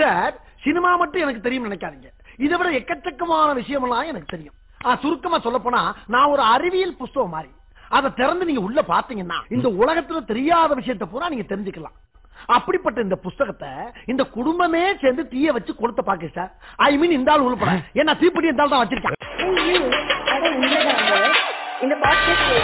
Sir cinema மட்டும் எனக்கு தெரியும் நினைக்காதீங்க. இதை விட எக்கச்சக்கமான விஷயம் எல்லாம் எனக்கு தெரியும். சுருக்கமா சொல்ல போனா நான் ஒரு அறிவியல் புஸ்தகம் மாதிரி. அதை திறந்து நீங்க உள்ள பாத்தீங்கன்னா இந்த உலகத்துல தெரியாத விஷயத்தை பூரா நீங்க தெரிஞ்சுக்கலாம். அப்படிப்பட்ட இந்த புஸ்தகத்தை இந்த குடும்பமே சேர்ந்து தீய வச்சு கொடுத்த பாக்கு சார். ஐ மீன் இந்த ஆள் உள்பட ஏன்னா தீப்பிடி இந்த ஆள் தான் வச்சிருக்கேன். இந்த பாட்காஸ்ட்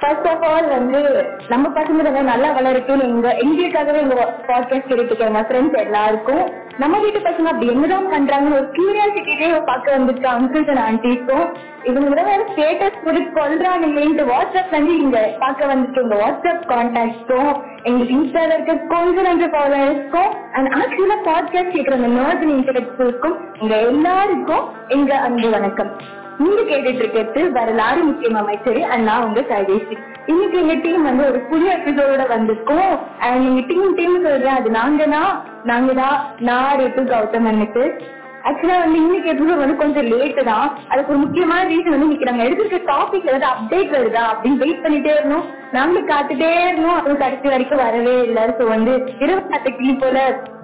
ஃபர்ஸ்ட் ஆஃப் ஆல் வந்து நம்ம பசங்க ரொம்ப நல்லா வளரட்டும். எங்க எங்களுக்காகவே எங்க பாட்காஸ்ட் கேட்டுருக்காங்க ஃப்ரெண்ட்ஸ் எல்லாருக்கும் நம்ம வீட்டு பசங்க அப்படி என்னதான் பண்றாங்கன்னு ஒரு கியூரியாசிட்டியே பார்க்க வந்துருக்க அங்கிள்ஸ் அண்ட் ஆன்டிஸும் இவங்க விட வேற ஸ்டேட்டஸ் கொடுத்து கொள்றாங்க வாட்ஸ்அப் வந்து இங்க பார்க்க வந்துட்டு உங்க வாட்ஸ்அப் கான்டாக்ட்ஸும் எங்க இன்ஸ்டால இருக்க கொஞ்சம் நஞ்ச ஃபாலோவர்ஸ்க்கும் அண்ட் ஆக்சுவலா பாட்காஸ்ட் கேட்கிற அந்த நர்ஸ் இன்டெலெக்சுவல்ஸ்க்கும் இங்க எல்லாருக்கும் எங்க அன்பு வணக்கம். நீங்க கேட்டுட்டு இருக்கிறது வரலாறு முக்கியம் அமைச்சர். அண்ட் நான் உங்க சஜேஷ் இன்னைக்கு எங்க டீம் வந்து ஒரு புதிய எபிசோட வந்திருக்கோம். அண்ட் எங்க டீம் டீம் சொல்றேன். அது நாங்கன்னா நாங்க தான் நான் ரித்து கௌதம் அண்ணுக்கு ஆக்சுவலா வந்து இன்னைக்கு எபிசோட் வந்து கொஞ்சம் லேட்டு தான். அதுக்கு ஒரு முக்கியமான ரீசன் வந்து இன்னைக்கு நாங்க எடுத்துருக்க டாபிக் ஏதாவது அப்டேட் வருதா அப்படின்னு வெயிட் பண்ணிட்டே இருந்தோம். நாங்களும் காத்துட்டே இருந்தோம். அப்புறம் கடைசி வரைக்கும் வரவே இல்லை. ஸோ வந்து இருபத்தி நாட்டு கிளி போல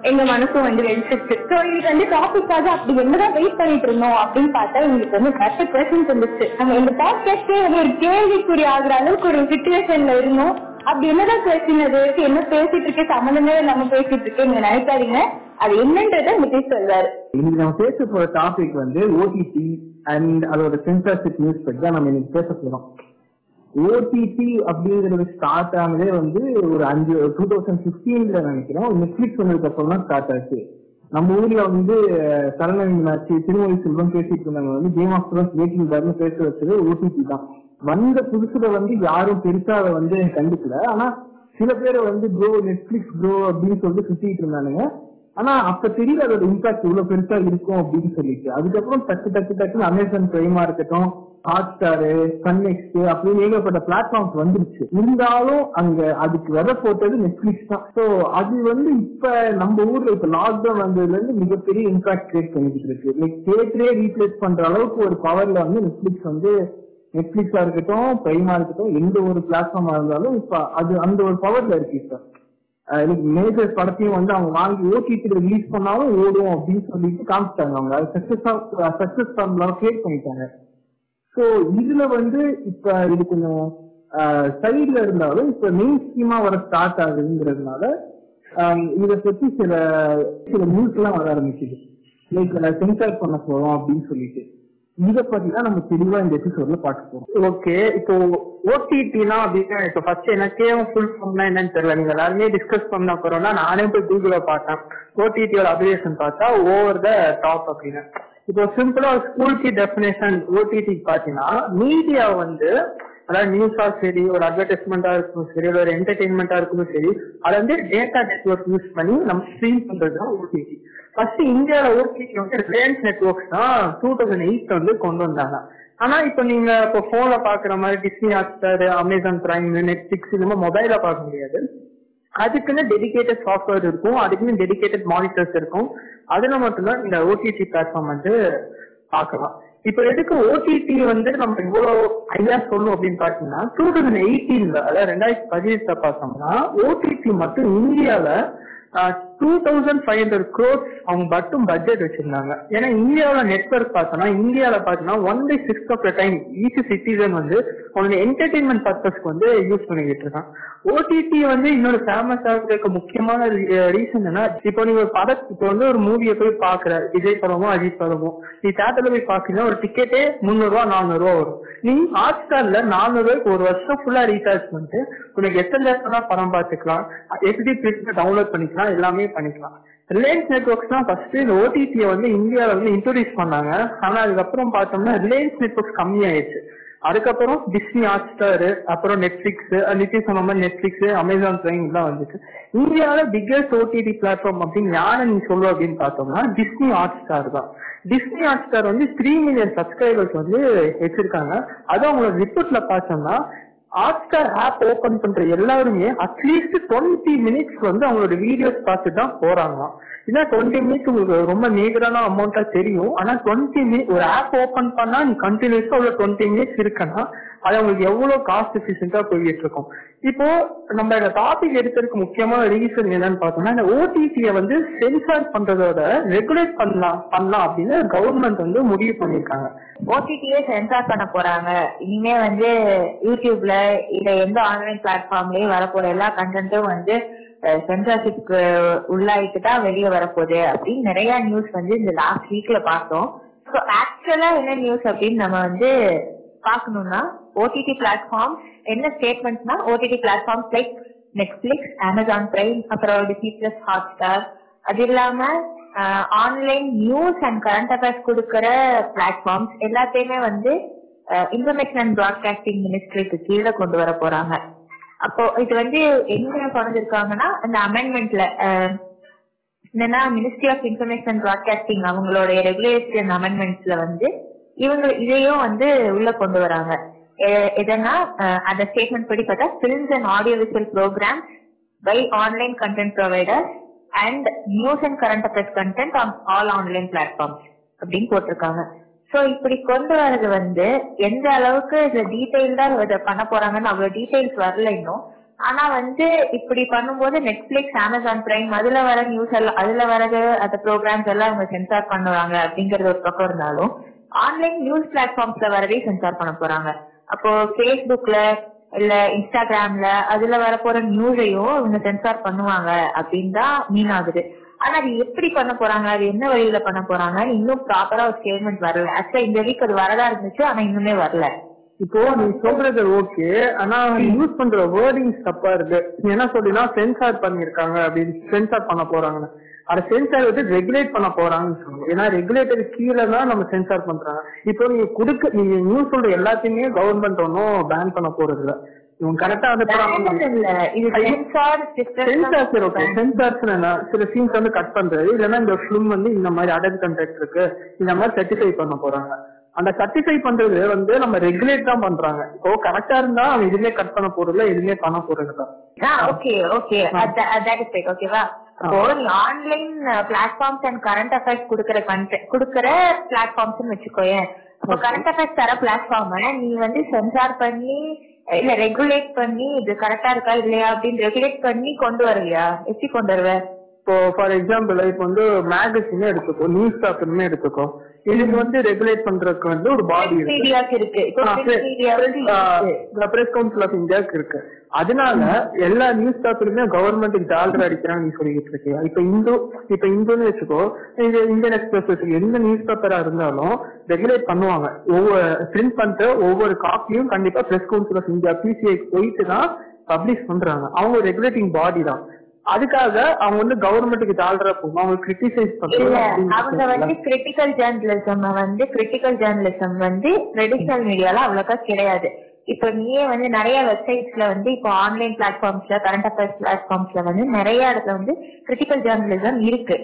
எங்க மனசும் வந்து வெளிச்சிருச்சு சோ இன்னைக்கு வந்து டாபிக்காக அப்படி என்னதான் வெயிட் பண்ணிட்டு இருந்தோம் அப்படின்னு பார்த்தா எங்களுக்கு வந்து நிறைய கொஸ்டின்ஸ் இருந்துச்சு நம்ம இந்த பாட்காஸ்டே வந்து ஒரு கேள்விக்குறி ஆகுற அளவுக்கு ஒரு சுச்சுவேஷன்ல இருந்தோம். அப்படி என்னதான் கொஸ்டின் அது? என்ன பேசிட்டு இருக்கே சம்மந்தமே நம்ம பேசிட்டு இருக்கேன். நீங்க நினைக்காதீங்க. அது என்னன்றத நிதிஷ் சொல்றாரு இன்னைக்கு நம்ம பேச போற டாபிக் வந்து ஓடிடி அண்ட் அதோட சென்சார்ஷிப் நியூஸ் பத்தி தான் நம்ம இன்னைக்கு பேச போறோம். ஓடிடி அப்படிங்கிறது ஸ்டார்ட் ஆனதே வந்து ஒரு அஞ்சு டூ தௌசண்ட் பிப்டீன்ல நினைக்கிறோம் நெட்ஃபிளிக்ஸ் வந்ததுக்கு அப்புறம் தான் ஸ்டார்ட் ஆச்சு. நம்ம ஊர்ல வந்து சரணன் திருமொழி செல்வம் பேசிட்டு இருந்தாங்க வந்து கேம் ஆஃப் த்ரோன்ஸ் வேட்டிங் பேர்னு பேச வச்சது ஓடிடி தான். வந்த புதுசுல வந்து யாரும் பெருசா அதை வந்து கண்டுக்கல. ஆனா சில பேர் வந்து ப்ரோ நெட்ஃபிளிக்ஸ் ப்ரோ அப்படின்னு சொல்லிட்டு சுத்திட்டு இருந்தானுங்க. ஆனா அப்ப தெரியல அதோட இம்பாக்ட் இவ்வளவு பெருசா இருக்கும் அப்படின்னு சொல்லிட்டு. அதுக்கப்புறம் டக்கு டக்கு டக்குன்னு அமேசான் பிரைமா இருக்கட்டும் ஹாட் ஸ்டாரு சன் நெக்ஸ்ட் அப்படின்னு ஏகப்பட்ட பிளாட்ஃபார்ம்ஸ் வந்துருச்சு. இருந்தாலும் அங்க அதுக்கு விதை போட்டது நெட்ஃபிளிக்ஸ் தான். ஸோ அது வந்து இப்ப நம்ம ஊர்ல இப்ப லாக்டவுன் வந்ததுல இருந்து மிகப்பெரிய இம்பாக்ட் கிரியேட் பண்ணிக்கிட்டு இருக்கு. லைக் தியேட்டரே ரீப்ளேஸ் பண்ற அளவுக்கு ஒரு பவர்ல வந்து நெட்ஃபிளிக்ஸ் வந்து நெட்ஃபிளிக்ஸா இருக்கட்டும் பிரைமா இருக்கட்டும் எந்த ஒரு பிளாட்ஃபார்மா இருந்தாலும் இப்ப அது அந்த ஒரு பவர்ல இருக்கு இப்ப. மேஜர் படத்தையும் வந்து அவங்க வாங்கி ஓகே ரிலீஸ் பண்ணாலும் ஓடும் அப்படின்னு சொல்லிட்டு காமிச்சிட்டாங்க அவங்க. சக்சஸ் சக்சஸ் பண்ணலாம் கிரியேட் பண்ணிட்டாங்க. சோ இதுல வந்து இப்ப இது கொஞ்சம் சைட்ல இருந்தாலும் இப்ப மெயின் ஸ்கீமா வர ஸ்டார்ட் ஆகுதுங்கிறதுனால இதை பத்தி சில சில நியூஸ் எல்லாம் வர ஆரம்பிக்குது. லைக் சென்சார் பண்ண போறோம் அப்படின்னு சொல்லிட்டு. இத பத்தி தான் நம்ம தெளிவா இந்த எபிசோட்ல பார்க்க போறோம். ஓகே இப்போ ஓடிடினா அப்படின்னா இப்போ ஃபர்ஸ்ட் எனக்கே ஃபுல் ஃபார்ம்னா என்னன்னு தெரியல. நீங்க எல்லாருமே டிஸ்கஸ் பண்ண போறோம்னா நானே போய் கூகுள பார்த்தேன். ஓடிடியோட அப்ளிகேஷன் பார்த்தா ஓவர் த டாப் அப்படின்னு. இப்போ சிம்பிளா ஸ்கூலுக்கு டெஃபினேஷன் ஓடிடி பாத்தீங்கன்னா மீடியா வந்து அதாவது நியூஸா சரி ஒரு அட்வர்டைஸ்மெண்டா இருக்கும் சரி ஒரு என்டர்டைன்மெண்டா இருக்கும் சரி அதை வந்து டேட்டா நெட்ஒர்க் யூஸ் பண்ணி நம்ம ஸ்ட்ரீம் பண்றது தான் ஓடிடி ஃபர்ஸ்ட் இந்தியால ஓடிடி வந்து ரிலையன்ஸ் நெட்ஒர்க்ஸ் தான் டூ தௌசண்ட் எயிட் வந்து கொண்டு வந்தாங்க. ஆனா இப்ப நீங்க இப்போ போன்ல பாக்குற மாதிரி Disney Hotstar Amazon Prime Netflix இந்த மாதிரி மொபைல பார்க்க முடியாது. அதுக்குன்னு டெடிகேட்டட் சாஃப்ட்வேர் இருக்கும். அதுக்குன்னு டெடிகேட்டட் மானிட்டர்ஸ் இருக்கும். அதுல மட்டும்தான் இந்த ஓடிடி பிளாட்ஃபார்ம் வந்து பார்க்கலாம் இப்ப எதுக்கு ஓடிடி வந்து நம்ம இவ்வளவு ஐயா சொல்லும் அப்படின்னு பாத்தீங்கன்னா டூ தௌசண்ட் எயிட்டீன்ல அதாவது ரெண்டாயிரத்தி பதினெட்டுல பார்த்தோம்னா ஓடிடி மட்டும் இந்தியால two thousand five hundred crores அவங்க மட்டும் பட்ஜெட் வச்சிருந்தாங்க. ஏன்னா இந்தியாவில் நெட்ஒர்க் பார்த்தோம்னா இந்தியாவில பார்த்தோம்னா one by six of the time each citizen வந்து அவனோட என்டர்டைன்மெண்ட் பர்பஸ்க்கு வந்து யூஸ் பண்ணிக்கிட்டு இருக்கான். ஓடிடி வந்து இன்னொரு ஃபேமஸ் ஆகிறதுக்கு முக்கியமான ரீசன் என்ன இப்போ நீங்க ஒரு படம் இப்போ வந்து ஒரு மூவியை போய் பாக்குற விஜய் படமோ அஜித் படமோ நீ தேட்டர்ல போய் பாக்குறீங்கன்னா ஒரு டிக்கெட்டே முந்நூறு ரூபா நானூறு ரூபா வரும். நீ ஹாட் ஸ்டார்ல நானூறு ரூபாய்க்கு ஒரு வருஷம் ஃபுல்லா ரீசார்ஜ் பண்ணிட்டு உனக்கு எத்தனை நேரம் தான் படம் பார்த்துக்கலாம் எப்படி பிரிண்ட் டவுன்லோட் பண்ணிக்கலாம் எல்லாமே பண்ணிக்கலாம். ரிலையன்ஸ் நெட்ஒர்க்ஸ் தான் ஃபர்ஸ்ட் இந்த ஓடிடியை வந்து இந்தியாவில் வந்து இன்ட்ரோடியூஸ் பண்ணாங்க. ஆனா அதுக்கப்புறம் பார்த்தோம்னா ரிலையன்ஸ் நெட்ஒர்க்ஸ் கம்மியாயிடுச்சு. அதுக்கப்புறம் டிஸ்னி ஹாட் ஸ்டார் அப்புறம் நெட்ஃபிளிக்ஸ் நித்தி சொன்ன மாதிரி நெட்ஃபிளிக்ஸ் அமேசான் பிரைம் எல்லாம் வந்துச்சு. இந்தியாவில பிக்கஸ்ட் ஓடிடி பிளாட்ஃபார்ம் அப்படின்னு யாரை நீ சொல்லுவ அப்படின்னு பார்த்தோம்னா டிஸ்னி ஹாட் ஸ்டார் தான். டிஸ்னி ஹாட் ஸ்டார் வந்து த்ரீ மில்லியன் சப்ஸ்கிரைபர்ஸ் வந்து வச்சிருக்காங்க. அது அவங்களோட ரிப்போர்ட்ல பார்த்தோம்னா ஹாட்ஸ்டார் ஆப் ஓபன் பண்ற எல்லாருமே அட்லீஸ்ட் டுவெண்ட்டி மினிட்ஸ் வந்து அவங்களோட வீடியோஸ் பார்த்து தான் போறாங்களாம். ஏன்னா டுவெண்ட்டி மினிட்ஸ் உங்களுக்கு ரொம்ப நீகரான அமௌண்டா தெரியும். ஆனா டுவெண்ட்டி மினிட் ஒரு ஆப் ஓபன் பண்ணா நீ கண்டினியூஸா ஒரு டுவெண்ட்டி மினிட்ஸ் இருக்குன்னா அது உங்களுக்கு எவ்வளவு காஸ்ட் எஃபிஷியன்டா போயிட்டு இருக்கும் இப்போ நம்ம இந்த டாபிக் எடுக்கிறதுக்கு முக்கியமான ரீசன் என்னன்னு பார்த்தோம்னா இந்த ஓடிடியை வந்து சென்சார் பண்றதோட ரெகுலேட் பண்ணலாம் பண்ணலாம் அப்படின்னு கவர்மெண்ட் வந்து முடிவு பண்ணிருக்காங்க ஓடிடியே சென்சார் பண்ண போறாங்க. இனிமே வந்து யூடியூப்ல இல்ல எந்த ஆன்லைன் பிளாட்ஃபார்ம்லயும் வரப்போற எல்லா கண்டென்ட்டும் வந்து சென்சார்ஷிப்க்கு உள்ளாயிட்டு தான் வெளியே வரப்போகுது அப்படின்னு நிறைய நியூஸ் வந்து இந்த லாஸ்ட் வீக்ல பார்த்தோம். ஸோ ஆக்சுவலா என்ன நியூஸ் அப்படின்னு நம்ம வந்து பார்க்கணும்னா ஓடிடி பிளாட்ஃபார்ம் என்ன ஸ்டேட்மெண்ட்னா OTT platforms like Netflix Amazon Prime அப்புறம் டிசி பிளஸ் ஹாட் ஸ்டார் அது இல்லாம online news and current affairs கொடுக்கற பிளாட்ஃபார்ம்ஸ் எல்லாத்தையுமே வந்து இன்ஃபர்மேஷன் அண்ட் ப்ராட்காஸ்டிங் மினிஸ்ட்ரிக்கு கீழே கொண்டு வர போறாங்க. அப்போ இது வந்து எங்க குறைஞ்சிருக்காங்கன்னா அந்த அமெண்ட்மெண்ட்ல என்னன்னா ministry of information and broadcasting அவங்களோட ரெகுலேஷன் அமெண்ட்மெண்ட்ஸ்ல வந்து இவங்க இதையும் வந்து உள்ள கொண்டு வராங்க. எ- எதனா அந்த ஸ்டேட்மெண்ட் படி பார்த்தா films and audio visual program by online content provider and news and current affairs content on all online platforms அப்படின்னு போட்டிருக்காங்க. சோ இப்படி கொண்டு வர்றது வந்து எந்த அளவுக்கு இதுல டீடைல்டா இதை பண்ண போறாங்கன்னு அவ்வளவு டீடைல்ஸ் வரல இன்னும். ஆனா வந்து இப்படி பண்ணும்போது நெட்ஃபிளிக்ஸ் அமேசான் பிரைம் அதுல வர நியூஸ் எல்லாம் அதுல வரது அந்த ப்ரோக்ராம்ஸ் எல்லாம் அவங்க சென்சார் பண்ணுவாங்க அப்படிங்கறது ஒரு பக்கம் இருந்தாலும் ஆன்லைன் நியூஸ் பிளாட்ஃபார்ம்ஸ்ல வரதே சென்சார் பண்ண போறாங்க. அப்போ ஃபேஸ்புக்ல இல்ல இன்ஸ்டாகிராம்ல அதுல வரப்போற நியூஸையும் இவங்க சென்சார் பண்ணுவாங்க அப்படின்னு தான் மீன் ஆகுது. ஆனா அது எப்படி பண்ண போறாங்க? அது என்ன வழியில பண்ண போறாங்க? இன்னும் ப்ராப்பரா ஒரு ஸ்டேட்மெண்ட் வரல. ஆக்சுவலா இந்த வீக் அது வரதா இருந்துச்சு ஆனா இன்னுமே வரல. இப்போ நீ சொல்றது ஓகே ஆனா யூஸ் பண்ற வேர்டிங்ஸ் தப்பா இருக்கு. என்ன சொல்லினா சென்சார் பண்ணிருக்காங்க அப்படின்னு சென்சார் பண்ண போறாங்கன்னு. அதை சென்சார் வந்து ரெகுலேட் பண்ண போறாங்கன்னு சொல்லுங்க ஏன்னா ரெகுலேட்டர் கீழே தான் நம்ம சென்சார் பண்றாங்க இப்போ நீங்க கொடுக்க நீங்க நியூஸ் சொல்ற எல்லாத்தையுமே கவர்மெண்ட் ஒன்றும் பேன் பண்ண போறது இல்ல இவங்க கரெக்டா வந்து சென்சார் சென்சார் சரி ஓகே சென்சார்ஸ் என்ன? சில சீன்ஸ் வந்து கட் பண்றது. இல்லைன்னா இந்த ஃபிலிம் வந்து இந்த மாதிரி அடல் கண்டெக்ட் இருக்கு. இந்த மாதிரி சர்டிஃபை பண்ண போறாங்க. அந்த சர்டிஃபை பண்றது வந்து நம்ம ரெகுலேட் தான் பண்றாங்க. இப்போ கரெக்டா இருந்தா அவன் எதுவுமே கட் பண்ண போறது இல்ல எதுவுமே பண்ண போறது இல்ல ஓகே ஓகே ஓகேவா online platforms and current affairs குடுக்கற குடுக்கற பிளாட்ஃபார்ம்ஸ் வச்சுக்கோயேன். இப்போ கரண்ட் அஃபேர்ஸ் தர பிளாட்ஃபார்ம் நீ வந்து சென்சார் பண்ணி இல்ல ரெகுலேட் பண்ணி இது கரெக்டா இருக்கா இல்லையா அப்படின்னு ரெகுலேட் பண்ணி கொண்டு வருவியா எப்படி கொண்டு வருவ? இப்போ ஃபார் எக்ஸாம்பிள் இப்போ வந்து மேகசினே எடுத்துக்கோ நியூஸ் பேப்பருமே எடுத்துக்கோ. இதுக்கு வந்து ரெகுலேட் பண்றதுக்கு வந்து ஒரு பாடி இருக்கு. பிரஸ் கவுன்சில் ஆஃப் இந்தியாவுக்கு இருக்கு. அதனால எல்லா நியூஸ் பேப்பருமே கவர்மெண்ட்டுக்கு டாலர் அடிக்கிறாங்க நீ சொல்லிட்டு இருக்கியா? இப்ப இந்து இப்ப இந்துன்னு வச்சுக்கோ இது இந்தியன் எக்ஸ்பிரஸ் எந்த நியூஸ் பேப்பரா இருந்தாலும் ரெகுலேட் பண்ணுவாங்க. ஒவ்வொரு பிரிண்ட் பண்ணிட்டு ஒவ்வொரு காப்பியும் கண்டிப்பா press council of India PCI போயிட்டு தான் பப்ளிஷ் பண்றாங்க. அவங்க ரெகுலேட்டிங் பாடி தான். அதுக்காக அவங்க வந்து கவர்மெண்ட்டுக்கு டாலரா போகும் அவங்க கிரிட்டிசைஸ் பண்றாங்க அவங்க வந்து கிரிட்டிக்கல் ஜேர்னலிசம் வந்து கிரிட்டிக்கல் ஜேர்னலிசம் வந்து ட்ரெடிஷனல் மீடியால அவ்வளோக்கா கிடையாது. இப்போ நீயே வந்து நிறைய வெப்சைட்ஸ்ல வந்து இப்போ ஆன்லைன் பிளாட்ஃபார்ம்ஸ்ல கரண்ட் அஃபேர்ஸ் பிளாட்ஃபார்ம்ஸ்ல வந்து நிறைய இடத்துல வந்து கிரிட்டிக்கல் ஜேர்னலிசம் இருக்கு.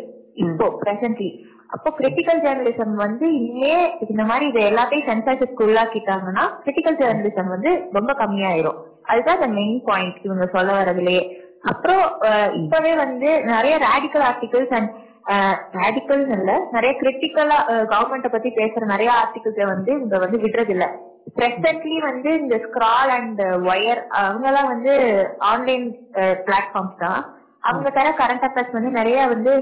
இப்போ பிரசன்ட்லி அப்போ கிரிட்டிக்கல் ஜேர்னலிசம் வந்து இனிமே இந்த மாதிரி இது எல்லாத்தையும் சென்சார்ஷிப்க்கு உள்ளாக்கிட்டாங்கன்னா கிரிட்டிக்கல் ஜேர்னலிசம் வந்து ரொம்ப கம்மியாயிரும். அதுதான் the மெயின் பாயிண்ட் இவங்க சொல்ல வரதுலயே. அப்புறம் இப்பவே வந்து நிறைய ரேடிக்கல் ஆர்டிகல்ஸ் அண்ட் ரேடிக்கல் இல்ல நிறைய கிரிட்டிக்கலா கவர்மெண்ட்ட பத்தி பேசுற நிறைய ஆர்டிகல்ஸை வந்து இங்க வந்து விடுறது இல்ல பிரசன்ட்லி வந்து இந்த ஸ்கிரால் அண்ட் ஒயர் அவங்க எல்லாம் வந்து ஆன்லைன் பிளாட்ஃபார்ம்ஸ் தான். அவங்க தர கரண்ட் அஃபேர்ஸ் வந்து நிறைய வந்து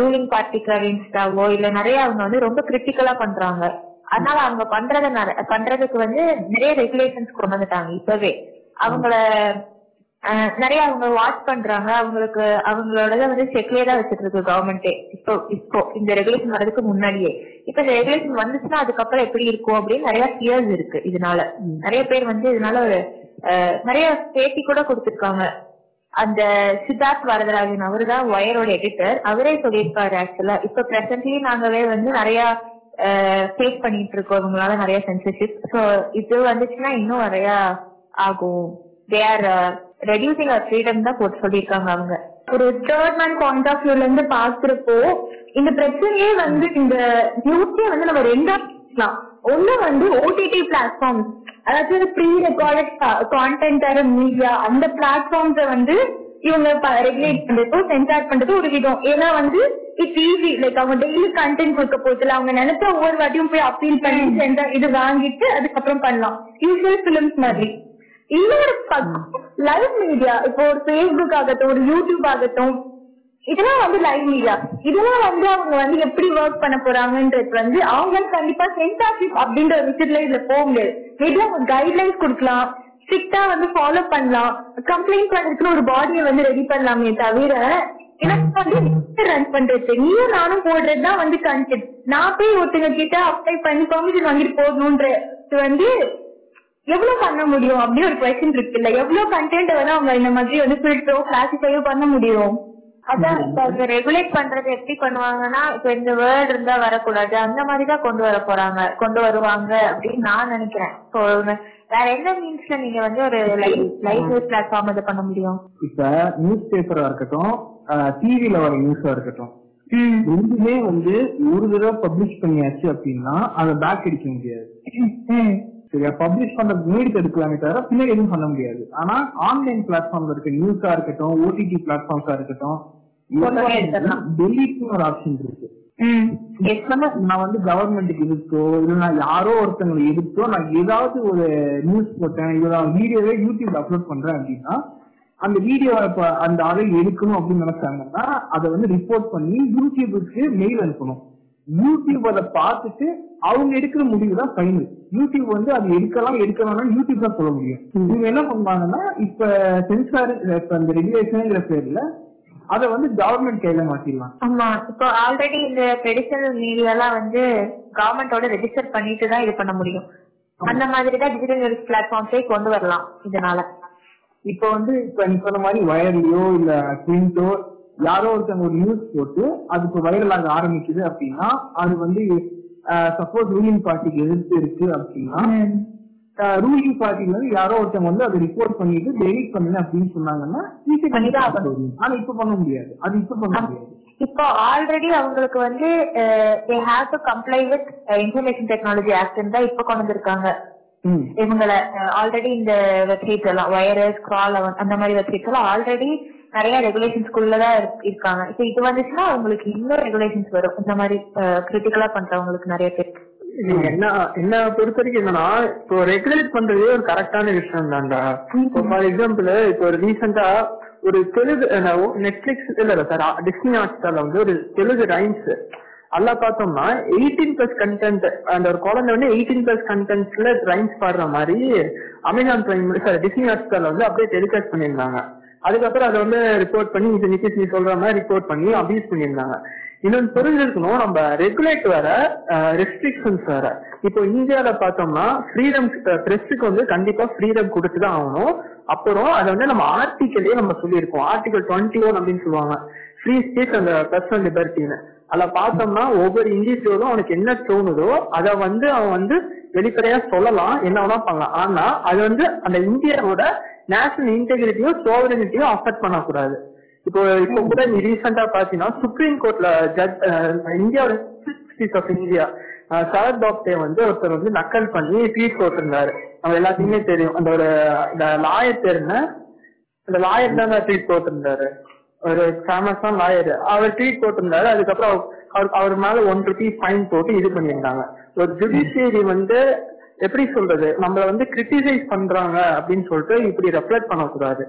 ரூலிங் பார்ட்டிக்கு அகேன்ஸ்டாவோ இல்ல நிறைய அவங்க வந்து ரொம்ப கிரிட்டிக்கலா பண்றாங்க. அதனால அவங்க பண்றத பண்றதுக்கு வந்து நிறைய ரெகுலேஷன்ஸ் கொண்டு வந்துட்டாங்க இப்பவே. அவங்கள நிறைய அவங்க வாட்ச் பண்றாங்க. அவங்களுக்கு அவங்களோட வந்து செக்லே தான் வச்சிட்டு இருக்கு கவர்மெண்டே இப்போ இப்போ இந்த ரெகுலேஷன் வர்றதுக்கு முன்னாடியே. இப்ப இந்த ரெகுலேஷன் வந்துச்சுன்னா அதுக்கப்புறம் எப்படி இருக்கும் அப்படின்னு நிறைய ஃபியர்ஸ் இருக்கு இதனால. நிறைய பேர் வந்து இதனால ஒரு நிறைய பேட்டி கூட கொடுத்திருக்காங்க. அந்த சித்தார்த் வரதராஜன் அவரு தான் ஒயரோட எடிட்டர் அவரே சொல்லியிருக்காரு ஆக்சுவலா இப்ப பிரசன்ட்லி நாங்கவே வந்து நிறைய ஃபேஸ் பண்ணிட்டு இருக்கோம். இவங்களால நிறைய சென்சர்ஷிப் ஸோ இது வந்துச்சுன்னா இன்னும் நிறைய ஆகும். They are reducing our freedom தான் போட்டு சொல்லியிருக்காங்க அவங்க. ஒரு தேர்ட் மேன் பாயிண்ட் ஆஃப் வியூல இருந்து பாக்குறப்போ இந்த பிரச்சனையே வந்து இந்த நியூஸே வந்து நம்ம ரெண்டா ஒண்ணு வந்து ஓடிடி பிளாட்ஃபார்ம்ஸ் அதாவது ப்ரீ ரெக்கார்டட் கான்டென்ட் மீடியா அந்த பிளாட்ஃபார்ம்ஸ வந்து இவங்க ரெகுலேட் பண்றதோ சென்சார் பண்றதோ ஒரு விதம். ஏன்னா வந்து இட்ஸ் ஈஸி லைக் அவங்க டெய்லி கண்டென்ட் கொடுக்க போதில்ல அவங்க நினைச்சா ஒவ்வொரு வாட்டியும் போய் அப்பீல் பண்ணி சென்சார் இது வாங்கிட்டு அதுக்கப்புறம் பண்ணலாம். யூஸ்வல் பிலிம்ஸ் மாதிரி. இன்னொரு பக்கம் லைவ் மீடியா இப்போ ஒரு ஃபேஸ்புக் ஆகட்டும் ஒரு யூடியூப் ஆகட்டும் இதெல்லாம் வந்து லைவ் மீடியா இதெல்லாம் வந்து அவங்க வந்து எப்படி ஒர்க் பண்ண போறாங்கன்றது வந்து அவங்க கண்டிப்பா சென்சார்ஷிப் அப்படின்ற ஒரு விஷயத்துல இதுல போக முடியாது. மேபி அவங்க கைட்லைன்ஸ் கொடுக்கலாம் ஸ்ட்ரிக்டா வந்து ஃபாலோ பண்ணலாம் கம்ப்ளைண்ட் பண்றதுக்கு ஒரு பாடியை வந்து ரெடி பண்ணலாமே தவிர எனக்கு வந்து ரன் பண்றது? நீயும் நானும் போடுறதுதான் வந்து கண்டென்ட் நான் போய் ஒருத்தங்க கிட்ட அப்ளை பண்ணி பெர்மிஷன் வாங்கிட்டு போடணும்ன்றது வந்து எவ்வளவு பண்ண முடியும் அப்படின்னு ஒரு கொஸ்டின் இருக்குல்ல? எவ்வளவு கண்டென்ட் வந்து அவங்க இந்த மாதிரி வந்து ஃபில்டரோ கிளாசிஃபையோ பண்ண முடியும். அதான் இப்ப ரெகுலேட் பண்றது எப்படி பண்ணுவாங்கன்னா இப்ப இந்த வேர்ட் இருந்தா வரக்கூடாது. அந்த மாதிரி தான் கொண்டு வர போறாங்க கொண்டு வருவாங்க அப்படின்னு நான் நினைக்கிறேன். வேற என்ன மீன்ஸ்ல நீங்க வந்து ஒரு லைவ் பிளாட்ஃபார்ம் இது பண்ண முடியும்? இப்ப நியூஸ் பேப்பரா இருக்கட்டும் டிவில வர நியூஸா இருக்கட்டும். ரெண்டுமே வந்து ஒரு தடவை பப்ளிஷ் பண்ணியாச்சு அப்படின்னா அதை பேக் அடிக்க முடியாது. சரியா பப்ளிஷ் பண்ற முன்னாடி எடுக்கலாமே தவிர பின்னாடி எதுவும் பண்ண முடியாது. ஆனா ஆன்லைன் பிளாட்ஃபார்ம்ல இருக்க நியூஸா இருக்கட்டும் ஓடிடி பிளாட்ஃபார்ம்ஸா இருக்கட்டும் டெலிட்னு ஒரு ஆப்ஷன் இருக்கு. நான் வந்து கவர்மெண்ட்டுக்கு எதிர்த்தோ இல்ல நான் யாரோ ஒருத்தங்களை எதிர்த்தோ நான் ஏதாவது ஒரு நியூஸ் போட்டேன் இல்ல வீடியோவே யூடியூப்ல அப்லோட் பண்றேன் அப்படின்னா அந்த வீடியோ அந்த ஆளை எடுக்கணும் அப்படின்னு நினைச்சாங்கன்னா அதை வந்து ரிப்போர்ட் பண்ணி யூடியூபுக்கு மெயில் அனுப்பணும். யூடியூப் அதை பார்த்துட்டு அவங்க எடுக்கிற முடிவு தான் ஃபைனல் யூடியூப் வந்து அது எடுக்கலாம் எடுக்கலாம்னா யூடியூப் தான் சொல்ல முடியும். இவங்க என்ன பண்ணுவாங்கன்னா இப்ப சென்சார் இப்ப இந்த ரெகுலேஷன்ங்கிற பேர்ல அதை வந்து கவர்மெண்ட் கையில மாத்திடலாம் ஆமா. இப்போ ஆல்ரெடி இந்த ட்ரெடிஷனல் மீடியாலாம் வந்து கவர்மெண்டோட ரெஜிஸ்டர் பண்ணிட்டு தான் இது பண்ண முடியும். அந்த மாதிரி தான் டிஜிட்டல் நியூஸ் பிளாட்ஃபார்ம்ஸே கொண்டு வரலாம் இதனால. இப்போ வந்து இப்ப நீ சொன்ன மாதிரி வயர்லயோ இல்ல பிரிண்டோ யாரோ ஒருத்தவங்க ஒரு நியூஸ் போட்டு அது இப்போ வைரல் ஆக ஆரம்பிக்குது அப்படின்னா அது வந்து சப்போஸ் ரூலிங் பார்ட்டிக்கு எதிர்த்து இருக்கு அப்படின்னா ரூலிங் பார்ட்டில இருந்து யாரோ ஒருத்தவங்க வந்து அதை ரிப்போர்ட் பண்ணிட்டு டெலிட் பண்ணுங்க அப்படின்னு சொன்னாங்கன்னா. ஆனா இப்ப பண்ண முடியாது அது இப்ப பண்ண முடியாது இப்போ ஆல்ரெடி அவங்களுக்கு வந்து they have to comply with information technology act தான் இப்போ கொண்டு வந்திருக்காங்க. இவங்கள ஆல்ரெடி இந்த வெப்சைட்ஸ் எல்லாம் வைரஸ் கிரால் அந்த மாதிரி வெப்சைட்ஸ் எல்லாம் ஆல்ரெடி நிறைய ரெகுலேஷன்ஸ்குள்ளதான் இருக்காங்க. இப்போ இது வந்துச்சுன்னா உங்களுக்கு இன்னும் ரெகுலேஷன்ஸ் வரும். இந்த மாதிரி கிரிட்டிக்கலா பண்றவங்களுக்கு நிறைய பேருக்கு நீங்க என்ன என்ன பொறுத்த வரைக்கும் என்னன்னா இப்போ ரெகுலேட் பண்றதே ஒரு கரெக்டான விஷயம் தான்டா. இப்போ ஃபார் எக்ஸாம்பிள் இப்போ ஒரு ரீசெண்டா ஒரு தெலுங்கு நெட்ஃபிளிக்ஸ் இல்ல இல்ல சார் டிஸ்னி ஹாட்ஸ்டார்ல வந்து ஒரு தெலுங்கு ரைம்ஸ் எல்லாம் பார்த்தோம்னா எயிட்டீன் பிளஸ் கண்டென்ட் அந்த ஒரு குழந்தை வந்து எயிட்டீன் பிளஸ் கண்டென்ட்ஸ்ல ரைம்ஸ் பாடுற மாதிரி அமேசான் பிரைம் சார் டிஸ்னி ஹாட்ஸ்டார்ல வந்து அப்படியே டெலிகாஸ்ட் பண்ணியிருந்தாங்க. அதுக்கப்புறம் அதை வந்து ரிப்போர்ட் பண்ணி இது நிதிஷ் நீ சொல்ற மாதிரி ரிப்போர்ட் பண்ணி அபியூஸ் பண்ணியிருந்தாங்க. இன்னொன்னு புரிஞ்சிருக்கணும் நம்ம ரெகுலேட் வேற ரெஸ்ட்ரிக்ஷன்ஸ் வேற. இப்போ இந்தியாவில பார்த்தோம்னா ஃப்ரீடம் பிரஸுக்கு வந்து கண்டிப்பா ஃப்ரீடம் கொடுத்துதான் ஆகணும். அப்புறம் அதை வந்து நம்ம ஆர்டிக்கலே நம்ம சொல்லியிருக்கோம். ஆர்டிகல் டுவெண்ட்டி ஒன் அப்படின்னு சொல்லுவாங்க. ஃப்ரீ ஸ்பீச் அந்த பர்சனல் லிபர்ட்டின்னு அதில் பார்த்தோம்னா ஒவ்வொரு இண்டிவிஜுவலும் அவனுக்கு என்ன தோணுதோ அதை வந்து அவன் வந்து வெளிப்படையா சொல்லலாம் என்ன வேணா பண்ணலாம். ஆனா அது வந்து அந்த இந்தியாவோட நேஷனல் இன்டெகிரிட்டியும் சோவரனிட்டியும் அஃபெக்ட் பண்ணக்கூடாது. இப்போ இப்போ கூட நீ ரீசெண்டா பாத்தீங்கன்னா சுப்ரீம் கோர்ட்ல ஜட் இந்தியாவோட ஆஃப் இந்தியா சரத் பாப்டே வந்து ஒருத்தர் வந்து நக்கல் பண்ணி ட்வீட் போட்டிருந்தாரு நம்ம எல்லாத்தையுமே தெரியும். அந்த ஒரு லாயர் பேர் என்ன? லாயர் தான் ட்வீட் போட்டிருந்தாரு ஒரு ஃபேமஸான லாயர் அவர் ட்வீட் போட்டிருந்தாரு அதுக்கப்புறம் அவர் அவர் மேல ஒன் ருபி ஃபைன் போட்டு இது பண்ணியிருந்தாங்க. ஒரு ஜுடிஷியரி வந்து எப்படி சொல்றது? நம்மள வந்து கிரிட்டிசைஸ் பண்றாங்க அப்படின்னு சொல்லிட்டு இப்படி ரெஃப்ளெக்ட் பண்ணக்கூடாது.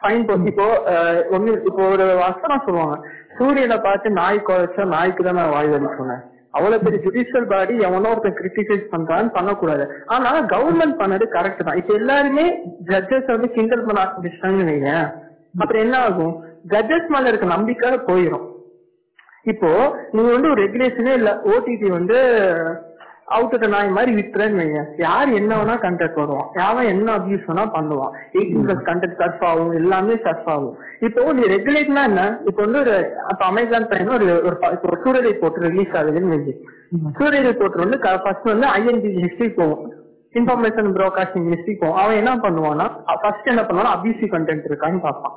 ஃபைன் போட்டு இப்போ அஹ், ஒண்ணு இப்போ ஒரு வசனம் சொல்லுவாங்க. சூரியனை பார்த்து நாய் குறைச்சா நாய்க்கு தான் நான் வாய் வலி சொன்னேன். அவ்வளவு பெரிய ஜுடிஷியல் பாடி எவனோ ஒருத்தன் கிரிட்டிசைஸ் பண்றான்னு பண்ணக்கூடாது. ஆனா கவர்மெண்ட் பண்ணது கரெக்ட் தான். இப்ப எல்லாருமே ஜட்ஜஸ் வந்து கிண்டல் பண்ண ஆரம்பிச்சிட்டாங்கன்னு வைங்க. அப்புறம் என்ன ஆகும்? ஜட்ஜஸ் மேல இருக்க நம்பிக்கை போயிடும் இப்போ நீங்க வந்து ஒரு ரெகுலேஷனே இல்ல ஓடிடி வந்து அவுட் நாய் மாதிரி விட்டுறேன்னு வைங்க. யார் என்ன வேணா கண்டக்ட் வருவான் யாவன் என்ன அபியூஸ் வேணா பண்ணுவான். எயிட்டீன் பிளஸ் கண்டக்ட் சர்ஃப் ஆகும். எல்லாமே சர்ஃப் ஆகும். இப்போ நீ ரெகுலேட்னா என்ன? இப்போ வந்து ஒரு அப்ப அமேசான் பிரைம் ஒரு ஒரு ப- இப்போ சூரிய ரிப்போர்ட் ரிலீஸ் ஆகுதுன்னு வைங்க. சூரிய ரிப்போர்ட் வந்து ஃபர்ஸ்ட் வந்து ஐஎன்டி ஹிஸ்டரி போகும். இன்ஃபர்மேஷன் ப்ரோகாஸ்டிங் ஹிஸ்டரி போகும். அவன் என்ன பண்ணுவான்னா ஃபர்ஸ்ட் என்ன பண்ணுவானா அபியூசி கண்டென்ட் இருக்கான்னு பார்ப்பான்.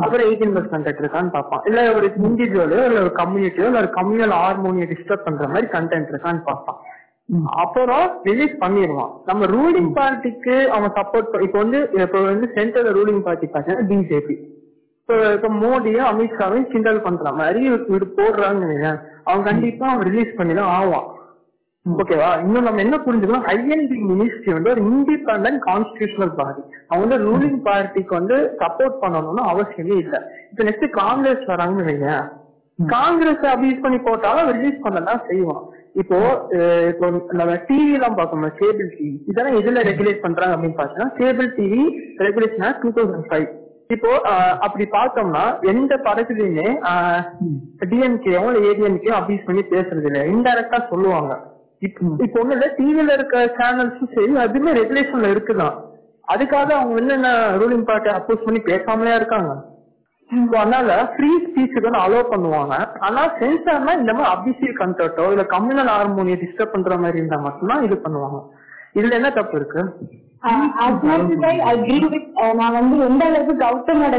அப்புறம் எயிட்டீன் பிளஸ் கண்டென்ட் இருக்கான்னு பார்ப்பான். இல்ல ஒரு இண்டிவிஜுவலோ இல்ல ஒரு கம்யூனிட்டியோ இல்ல ஒரு கம்யூனல் ஹார்மோனியை டிஸ்டர்ப் பண்ற மாதிரி கண்டென்ட் இருக்கான்னு பார்ப்பான். அப்புறம் ரிலீஸ் பண்ணிடுவான். நம்ம ரூலிங் பார்ட்டிக்கு அவன் சப்போர்ட் இப்போ வந்து இப்போ வந்து சென்டர் ரூலிங் பார்ட்டி பார்த்தீங்கன்னா பிஜேபி இப்போ இப்ப மோடியும் அமித்ஷாவையும் கிண்டல் பண்ற மாதிரி இவர் போடுறாங்கன்னு. அவன் கண்டிப்பா அவன் ரிலீஸ் பண்ணி தான் ஆவான் ஓகேவா இன்னும் நம்ம என்ன புரிஞ்சுக்கணும்? ஐஎன்டி மினிஸ்ட்ரி வந்து ஒரு இண்டிபெண்டன்ட் கான்ஸ்டியூஷனல் பாடி அவங்க வந்து ரூலிங் பார்ட்டிக்கு வந்து சப்போர்ட் பண்ணணும்னு அவசியமே இல்ல. இப்ப நெக்ஸ்ட் காங்கிரஸ் வராங்கன்னு வைங்க காங்கிரஸ் அபியூஸ் பண்ணி போட்டாலும் ரிலீஸ் பண்ணதான் செய்வான். இப்போ இப்போ நம்ம டிவி எல்லாம் பார்க்கணும் கேபிள் டிவி இதெல்லாம் எதுல ரெகுலேட் பண்றாங்க அப்படின்னு பாத்தீங்கன்னா cable TV regulation two thousand five இப்போ அப்படி பார்த்தோம்னா எந்த படத்துலயுமே டிஎம்கேவும் ஏடிஎம்கேவும் அபியூஸ் பண்ணி பேசுறது இல்ல. இன்டைரக்டா சொல்லுவாங்க. இப்ப ஒண்ணு இல்ல டிவில இருக்க சேனல்ஸும் சரி அதுவுமே ரெகுலேஷன்ல இருக்குதான். அதுக்காக அவங்க என்னென்ன ரூலிங் பார்ட்டி அப்போஸ் பண்ணி பேசாமலே இருக்காங்க. அதனால ஃப்ரீ ஸ்பீச்சுக்கு வந்து அலோவ் பண்ணுவாங்க. ஆனா சென்சார்னா இந்த மாதிரி அபிசியல் கண்டோ இல்ல கம்யூனல் ஹார்மோனியை டிஸ்டர்ப் பண்ற மாதிரி இருந்தா மட்டும்தான் இது பண்ணுவாங்க. இதுல என்ன தப்பு இருக்கு? நான் வந்து எந்த அளவுக்கு கௌதமோட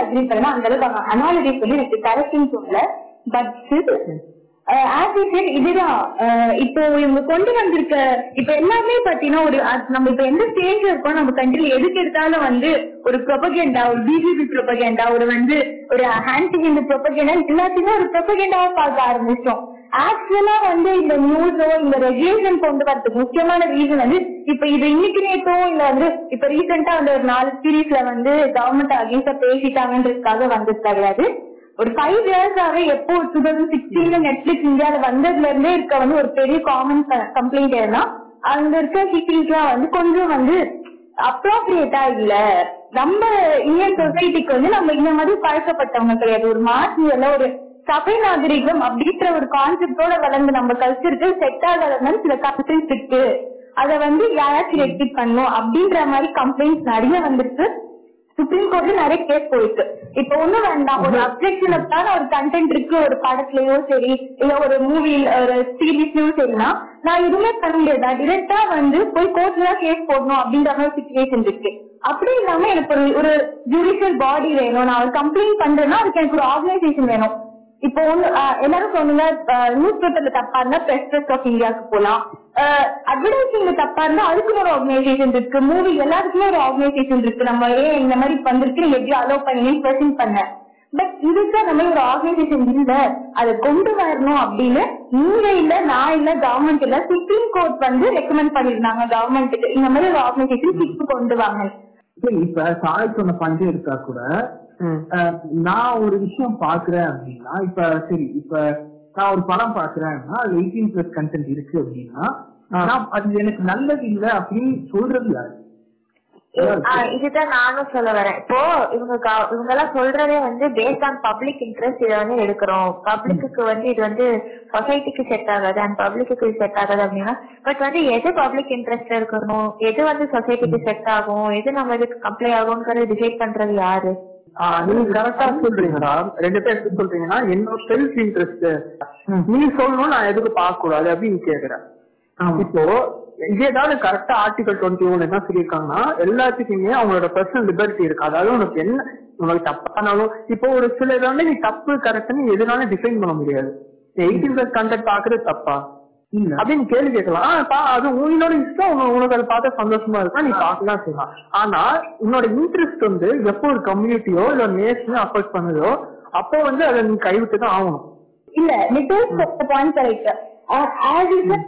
அக்ரி அந்த அளவுக்கு அனாலிட்டிஸ் வந்து எனக்கு கரெக்ட்னு சொல்லல. பட் ஆஸ் யூ இதுதான். uh, இப்போ இவங்க கொண்டு வந்திருக்க இப்ப எல்லாமே பாத்தீங்கன்னா ஒரு நம்ம இப்ப எந்த ஸ்டேஜ்ல இருக்கோம் நம்ம கண்ட்ரில எதுக்கு எடுத்தாலும் வந்து ஒரு ப்ரொபகேண்டா ஒரு பிஜேபி ப்ரொபகேண்டா ஒரு வந்து ஒரு ஹேண்டி இந்த ப்ரொபகேண்டா எல்லாத்தையுமே ஒரு ப்ரொபகேண்டாவா பார்க்க ஆரம்பிச்சோம். ஆக்சுவலா வந்து இந்த நியூஸோ இந்த ரெகுலேஷன் கொண்டு வரதுக்கு முக்கியமான ரீசன் வந்து இப்ப இது இன்னைக்கு நேத்தோ இல்ல வந்து இப்ப ரீசெண்டா வந்து ஒரு நாலு சீரீஸ்ல வந்து கவர்மெண்ட் அகேன்ஸ்டா பேசிட்டாங்கன்றதுக்காக வந்தது கிடையாது ஒரு ஃபைவ் இயர்ஸாவே எப்போ டூ தௌசண்ட் சிக்ஸ்டீன்ல நெட்ஃபிளிக்ஸ் இந்தியால வந்ததுல இருந்தே இருக்க வந்து ஒரு பெரிய காமன் கம்ப்ளைண்ட் ஏன்னா அங்க இருக்க சீரீஸ்லாம் வந்து கொஞ்சம் வந்து அப்ரோப்ரியேட்டா இல்ல. நம்ம இந்தியன் சொசைட்டிக்கு வந்து நம்ம இந்த மாதிரி பழக்கப்பட்டவங்க கிடையாது. ஒரு மாஸ் எல்லாம் ஒரு சபை நாகரிகம் அப்படின்ற ஒரு கான்செப்டோட வளர்ந்து நம்ம கல்ச்சருக்கு செட் ஆகாத சில கம்ப்ளைண்ட்ஸ் இருக்கு. அத வந்து யாராச்சும் ரெஸ்ட்ரிக்ட் பண்ணும் அப்படின்ற மாதிரி கம்ப்ளைண்ட்ஸ் நிறைய வந்துருக்கு. சுப்ரீம் கோர்ட்ல நிறைய கேஸ் போயிருக்கு. இப்ப ஒண்ணும் வேண்டாம். ஒரு அப்செக்ஷன் ஒரு கண்டென்ட் இருக்கு. ஒரு படத்துலயோ சரி இல்ல ஒரு மூவி ஒரு சீரீஸ்லயோ சரினா நான் எதுவுமே பண்ண முடியாது. டிரெக்டா வந்து போய் கோர்ட்ல தான் கேஸ் போடணும் அப்படின்ற மாதிரி சுச்சுவேஷன் இருக்கு. அப்படி இல்லாம எனக்கு ஒரு ஒரு ஜுடிஷியல் பாடி வேணும். நான் ஒரு கம்ப்ளைண்ட் பண்றேன்னா அதுக்கு எனக்கு ஒரு ஆர்கனைசேஷன் வேணும். இப்போ ஆஹ் எல்லாரும் சொன்னீங்க நியூஸ் பேப்பர்ல தப்பா இருந்தா பிரஸ் ட்ரஸ்ட் ஆஃப் இந்தியாவுக்கு போலாம். அட்வர்டைசிங்ல தப்பா இருந்தா அதுக்குன்னு ஒரு ஆர்கனைசேஷன் இருக்கு. மூவி எல்லாத்துக்குமே ஒரு ஆர்கனைசேஷன் இருக்கு. நம்ம ஏன் இந்த மாதிரி வந்திருக்கு நீங்க எப்படி அலோவ் பண்ணி பிரசன்ட் பண்ண? பட் இதுக்கு நம்ம ஒரு ஆர்கனைசேஷன் இல்ல. அதை கொண்டு வரணும் அப்படின்னு நீங்க இல்ல நான் இல்ல கவர்மெண்ட் இல்ல சுப்ரீம் கோர்ட் வந்து ரெக்கமெண்ட் பண்ணிருந்தாங்க கவர்மெண்ட்டுக்கு இந்த மாதிரி ஒரு ஆர்கனைசேஷன் கொண்டு வாங்க. இப்ப சாய் சொன்ன பஞ்சு எடுத்தா கூட நான் ஒரு விஷயம் பாக்குறேன் அப்படின்னா இப்ப சரி இப்ப நான் ஒரு படம் பாக்குறேன்னா அது எயிட்டீன் பிளஸ் கண்டென்ட் இருக்கு அப்படின்னா அது எனக்கு நல்லது இல்ல அப்படின்னு சொல்றது யாரு? இதுதான் நானும் சொல்ல வரேன். இப்போ இவங்க இவங்க எல்லாம் சொல்றதே வந்து பேஸ்ட் ஆன் பப்ளிக் இன்ட்ரெஸ்ட் இதை வந்து எடுக்கிறோம். பப்ளிக்கு வந்து இது வந்து சொசைட்டிக்கு செட் ஆகாது. அண்ட் பப்ளிக்கு செட் ஆகாது அப்படின்னா பட் வந்து எது பப்ளிக் இன்ட்ரெஸ்ட் இருக்கணும்? எது வந்து சொசைட்டிக்கு செட் ஆகும்? எது நம்ம இதுக்கு கம்ப்ளை ஆகும்ங்கிறது டிசைட் பண்றது யாரு? நீங்க கரெக்டா சொல்றீங்கடா. ரெண்டு பேர் எப்படி சொல்றீங்கன்னா என்னோட செல்ஃப் இன்ட்ரெஸ்ட் நீ சொல்லணும் நான் எதுக்கு பார்க்க கூடாது அப்படின்னு கேக்குறேன் இப்போ இதேதான் கரெக்டா ஆர்டிகல் டுவெண்ட்டி ஒன் என்ன சொல்லியிருக்காங்கன்னா எல்லாத்துக்குமே அவங்களோட பர்சனல் லிபர்ட்டி இருக்கு. அதாவது உனக்கு என்ன உனக்கு தப்பானாலும் இப்போ ஒரு சில இதை வந்து நீ தப்பு கரெக்ட்னு எதுனாலும் டிஃபைன் பண்ண முடியாது. எயிட்டீன் பிளஸ் கண்டென்ட் பாக்குறது தப்பா? அப்படின்னு கேள்வி கேட்கலாம். அது உன்னோட இஷ்டம். உன- உனக்கு அதை பார்த்தா சந்தோஷமா இருக்கா? நீ பார்க்கலாம் செய்யலாம் ஆனா உன்னோட இன்ட்ரெஸ்ட் வந்து எப்போ ஒரு கம்யூனிட்டியோ இல்ல நேஷனோ அஃபெக்ட் பண்ணுதோ அப்போ வந்து அதை நீ கைவிட்டு தான் ஆகணும். இல்ல பாயிண்ட் கரெக்ட்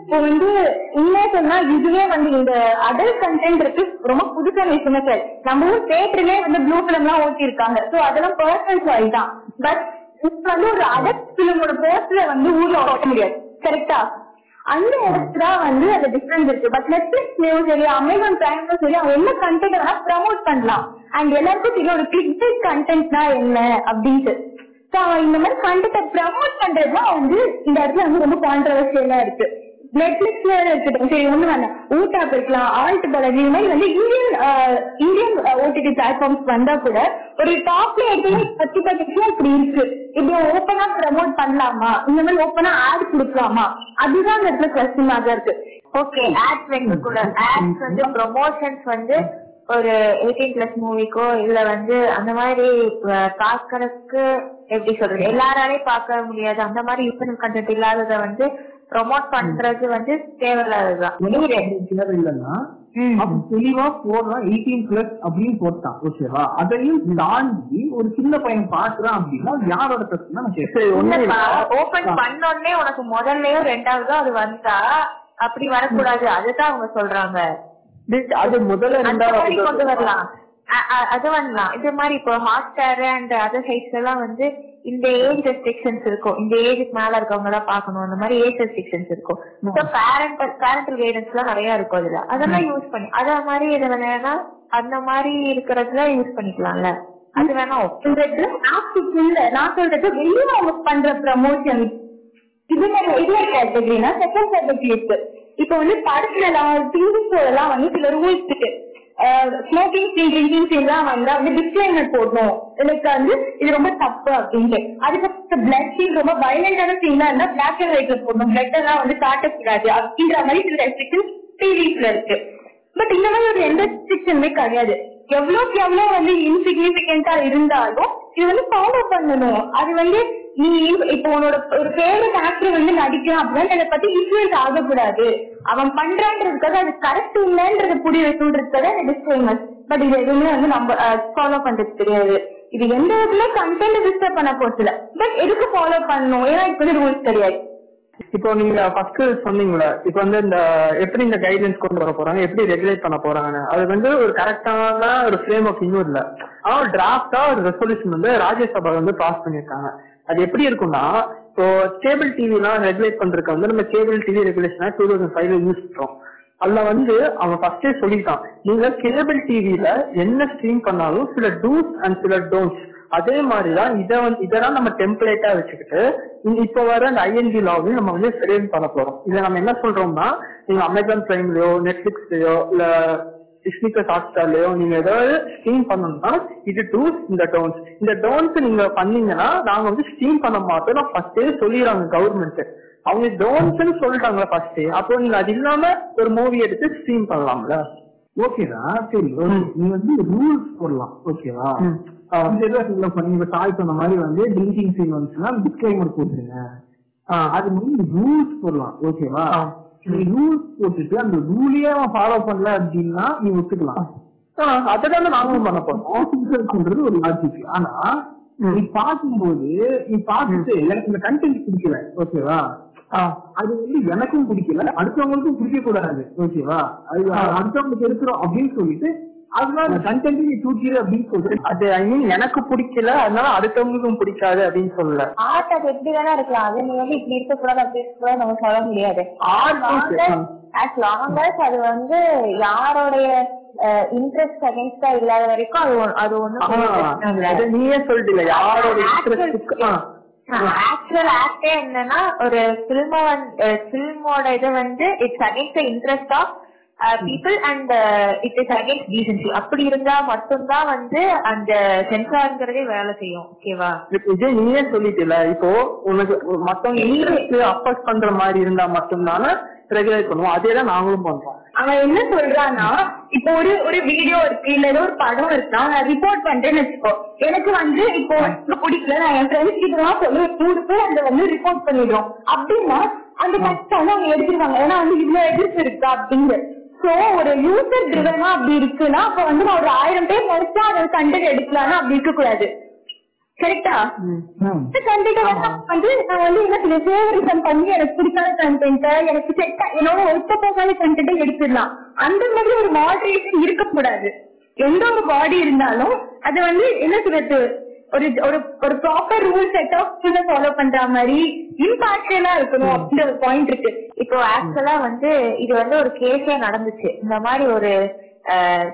இப்போ வந்து உண்மையா சொன்னா இதுவே வந்து இந்த அடல்ட் கண்டென்ட் இருக்கு. ரொம்ப புதுசான விஷயமே சார் நம்ம ஊர் தேட்டர்லயே வந்து ப்ளூ பிலிம் எல்லாம் ஓட்டி இருக்காங்க சோ அதெல்லாம் பர்சனல் சாய்ஸ் தான். பட் இப்ப வந்து ஒரு அடல்ட் பிலிமோட போஸ்டர் வந்து ஊர்ல ஓட்ட முடியாது. கரெக்டா அந்த இடத்துல வந்து அந்த டிஃபரன்ஸ் இருக்கு. பட் நெட்ஃபிளிக்ஸ்லயும் சரி அமேசான் பிரைம்லயும் சரி அவங்க என்ன கண்டென்ட் வேணா ப்ரமோட் பண்ணலாம். அண்ட் எல்லாருக்கும் தெரியும் ஒரு கிளிக் கண்டென்ட்னா என்ன அப்படின்ட்டு. So, இந்த மாதிரி கண்டென்ட் ப்ரமோட் பண்றதுதான் வந்து இந்த இடத்துல வந்து ரொம்ப கான்ட்ரவர்சியலா இருக்கு. நெட்ஃபிளிக்ஸ்ல இருக்கட்டும் சரி ஒண்ணு வேணாம். ஊட்டாப் இருக்கலாம் ஆல்ட் பாலாஜி இது மாதிரி வந்து இந்தியன் இந்தியன் ஓடிடி பிளாட்ஃபார்ம்ஸ் வந்தா கூட ஒரு டாப்ல எடுத்து பத்தி பத்தி இப்படி இருக்கு. இப்படி ஓப்பனா ப்ரமோட் பண்ணலாமா? இந்த மாதிரி ஓப்பனா ஆட் கொடுக்கலாமா? அதுதான் அந்த இடத்துல கொஸ்டினாக இருக்கு. ஓகே ஆட்ஸ் கூட ஆட்ஸ் வந்து ப்ரொமோஷன்ஸ் வந்து ஒரு எயிட்டீன் பிளஸ் மூவிக்கோ இல்ல வந்து அந்த மாதிரி பாக்குறதுக்கு எப்படி சொல்றது? எல்லாராலையும் பார்க்க முடியாது. அந்த மாதிரி யூசர் கண்டென்ட் இல்லாதத வந்து ப்ரொமோட் பண்றது வந்து தேவையில்லாததுதான். நீரு தேவை இல்லைன்னா அப்ப தெளிவா போடுறான் எயிட்டீன் பிளஸ் அப்படின்னு போட்டான் ஓகேவா அதையும் தாண்டி ஒரு சின்ன பையன் பாக்குறான் அப்படின்னா யாரோட பிரச்சனை ஓபன் பண்ணோடனே உனக்கு முதல்லயும் ரெண்டாவதோ அது வந்தா அப்படி வரக்கூடாது. அதுதான் அவங்க சொல்றாங்க. அது முதல்ல மாதிரி கொண்டு ரெண்டாவது வரலாம். அது வரலாம் இது மாதிரி இப்போ hot star and other sites எல்லாம் வந்து இந்த ஏஜ் ரெஸ்ட்ரிக்ஷன்ஸ் இருக்கும். இந்த ஏஜுக்கு மேல இருக்கவங்க தான் பாக்கணும் அந்த மாதிரி ஏஜ் ரெஸ்ட்ரிக்ஷன்ஸ் இருக்கும். ஸோ பேரண்டல் பேரண்டல் கைடன்ஸ் எல்லாம் நிறைய இருக்கும் அதுல அதெல்லாம் யூஸ் பண்ணி அத மாதிரி இது வேணா அந்த மாதிரி இருக்கிறதுல யூஸ் பண்ணிக்கலாம்ல. அது வேணா. இல்ல நான் சொல்றது வெளியே அவங்க பண்ற ப்ரமோஷன் இது மாதிரி கேட்டகரினா செகண்ட் கேட்டகரி இருக்கு. இப்ப வந்து படத்துல எல்லாம் டிவி ஷோ எல்லாம் வந்து சில ரூல்ஸ் இருக்கு ஸ்மோக்கிங் சீன் எல்லாம் வந்தா வந்து டிஸ்கிளைமர் போடணும். எனக்கு வந்து இது ரொம்ப தப்பு அப்படின்ட்டு. அதுக்கு பிளட் சீன் ரொம்ப வயலண்டான சீனா இருந்தா பிளாக் அண்ட் ஒயிட்ல போடணும். பிளட் எல்லாம் வந்து காட்டக்கூடாது அப்படின்ற மாதிரி சில ரெஸ்ட்ரிக்ஷன் டிவிஸ்ல இருக்கு. பட் இந்த மாதிரி ஒரு எந்த ரெஸ்ட்ரிக்ஷனுமே கிடையாது. எவ்வளவுக்கு எவ்வளவு வந்து இன்சிக்னிபிகண்டா இருந்தாலும் இது வந்து ஃபாலோ பண்ணணும். அது வந்து நீ இப்போ உன்னோட ஒரு ஃபேவரட் ஆக்டர் வந்து நடிக்கிறான் அப்படின்னா அதை பத்தி இன்ஃபுளுன்ஸ் ஆகக்கூடாது. அவன் பண்றான்றதுக்காக அது கரெக்ட் இல்லைன்றது புரிய வைக்கணுன்றதுக்காக டிஸ்க்ளைமர் பட் இது எதுவுமே வந்து நம்ம ஃபாலோ பண்றது தெரியாது இது எந்த விதத்துல கண்டென்ட் டிஸ்டர்ப் பண்ண போறதுல பட் எதுக்கு ஃபாலோ பண்ணணும்? ஏன்னா இப்போ வந்து ரூல்ஸ் கிடையாது இப்போ நீங்க ஃபர்ஸ்ட் சொன்னீங்களா இப்போ வந்து இந்த எப்படி இந்த கைட்லைன்ஸ் கொண்டு வர போறாங்க? எப்படி ரெகுலேட் பண்ண போறாங்கன்னு? அது வந்து ஒரு கரெக்டான ஒரு ஃப்ரேம் ஆஃப் இன்னும் இல்ல. ஆனால் ஒரு டிராஃப்டா ஒரு ரெசல்யூஷன் வந்து ராஜ்யசபா வந்து பாஸ் பண்ணிருக்காங்க அது எப்படி இருக்கும்னா இப்போ கேபிள் டிவி எல்லாம் ரெகுலேட் பண்றதுக்கு வந்து நம்ம கேபிள் டிவி ரெகுலேஷனா டூ தௌசண்ட் ஃபைவ்ல யூஸ் பண்றோம். அதுல வந்து அவன் ஃபர்ஸ்டே சொல்லிட்டான் நீங்க கேபிள் டிவில என்ன ஸ்ட்ரீம் பண்ணாலும் சில டூஸ் அண்ட் சில டோன்ட்ஸ் அதே மாதிரிதான் இதை வந்து இதெல்லாம் நம்ம டெம்ப்ளேட்டா வச்சுக்கிட்டு இப்ப வர அந்த ஐஎன்ஜி லாவையும் நம்ம வந்து ஃப்ரேம் பண்ண போறோம். இதை நம்ம என்ன சொல்றோம்னா நீங்க அமேசான் பிரைம்லயோ நெட்ஃபிளிக்ஸ்லயோ இல்ல டிஸ்னி பிளஸ் ஹாட் ஸ்டார்லயோ நீங்க ஏதாவது ஸ்ட்ரீம் பண்ணணும்னா இது டூஸ் இந்த டோன்ஸ் இந்த டோன்ஸ் நீங்க பண்ணீங்கன்னா நாங்க வந்து ஸ்ட்ரீம் பண்ண மாட்டோம். நான் ஃபர்ஸ்டே சொல்லிடுறாங்க கவர்மெண்ட் அவங்க டோன்ஸ்னு சொல்லிட்டாங்களா ஃபர்ஸ்ட் அப்போ நீங்க அது இல்லாம ஒரு மூவி எடுத்து ஸ்ட்ரீம் பண்ணலாம்ல. ஓகேடா சரி okay. நீ வந்து ரூல்ஸ் போடலாம். ஓகேவா நீங்க பண்ணி தாய் சொன்ன மாதிரி வந்து ட்ரிங்கிங் சீன் வந்துச்சுன்னா டிஸ்கிளைமர் போட்டுருங்க. அது மாதிரி ரூல்ஸ் போடலாம். ஓகேவா நீ ரூல்ஸ் போட்டுட்டு அந்த ரூலையே அவன் ஃபாலோ பண்ணல அப்படின்னா நீ ஒத்துக்கலாம். அதுதான் நாங்களும் பண்ண போறோம். ஒரு லாஜிக் ஆனா நீ பார்க்கும்போது நீ பார்த்துட்டு எனக்கு இந்த கண்டென்ட் பிடிக்கல ஓகேவா? அது வந்து எனக்கும் பிடிக்கல அடுத்தவங்களுக்கும் பிடிக்க கூடாது ஓகேவா? அது அடுத்தவங்களுக்கு இருக்கிறோம் அப்படின்னு சொல்லிட்டு அதனால கண்டென்ட் நீ தூக்கிடு அப்படின்னு சொல்லிட்டு அது ஐ மீன் எனக்கு பிடிக்கல. அதனால அடுத்தவங்களுக்கும் பிடிக்காது அப்படின்னு சொல்லல. ஆர்ட் அது எப்படி வேணா இருக்கலாம். அது நீ வந்து இப்படி இருக்கக்கூடாது அப்படி இருக்கக்கூடாது நம்ம சொல்ல முடியாது. As long as அது வந்து யாருடைய இன்ட்ரெஸ்ட் அகைன்ஸ்டா இல்லாத வரைக்கும் அது அது ஒண்ணும் அது நீயே சொல்லிட்டு யாரோட இன்ட்ரெஸ்ட் ஆக்சுவல் ஆக்டே என்னன்னா ஒரு பிலிம பிலிமோட இது வந்து it's against interest of people and it is against decency அப்படி இருந்தா மட்டும்தான் வந்து அந்த சென்சார்ங்கிறதே வேலை செய்யும். ஓகேவா? இதே நீயே சொல்லிட்டல இப்போ உனக்கு மத்தவங்க இன்ட்ரெஸ்ட் அஃபெக்ட் பண்ற மாதிரி இருந்தா மட்டும்தானே ரெகுலேட் பண்ணுவோம். அதே தான் நாங்களும் பண்றோம். அவன் என்ன சொல்றான்னா இப்போ ஒரு ஒரு வீடியோ இருக்கு இல்ல ஏதோ ஒரு படம் இருக்குன்னா நான் ரிப்போர்ட் பண்றேன்னு வச்சுக்கோ. எனக்கு வந்து இப்போ பிடிக்கல நான் என் ஃப்ரெண்ட்ஸ் கிட்ட சொல்லுவேன் நூறு பேர் அந்த வந்து ரிப்போர்ட் பண்ணிடுறோம். அப்படின்னா அந்த கஷ்டம் வந்து அவங்க எடுத்துருவாங்க. ஏன்னா வந்து இவ்வளவு எதிர்ப்பு இருக்கு அப்படிங்க சோ ஒரு யூசர் ட்ரிவனா அப்படி இருக்குன்னா அப்ப வந்து நான் ஒரு ஆயிரம் பேர் நினைச்சா அதை கண்டென்ட் எடுக்கலாம்னா அப்படி இருக்க கூடாது கரெக்டா கண்டிப்பா வந்து நான் வந்து என்ன சொல்ல ஃபேவரிசம் பண்ணி எனக்கு பிடிக்காத கண்டென்ட் எனக்கு செட் என்னோட ஒத்த போகாத கண்டென்ட் எடுத்துடலாம். அந்த மாதிரி ஒரு மாடரேஷன் இருக்கக்கூடாது. எந்த ஒரு பாடி இருந்தாலும் அது வந்து என்ன சொல்றது ஒரு ஒரு ஒரு proper rule set of follow பண்ற மாதிரி இம்பாக்டா இருக்கணும் அப்படின்ற ஒரு பாயிண்ட் இருக்கு. இப்போ ஆக்சுவலா வந்து இது வந்து ஒரு கேஸே நடந்துச்சு. இந்த மாதிரி ஒரு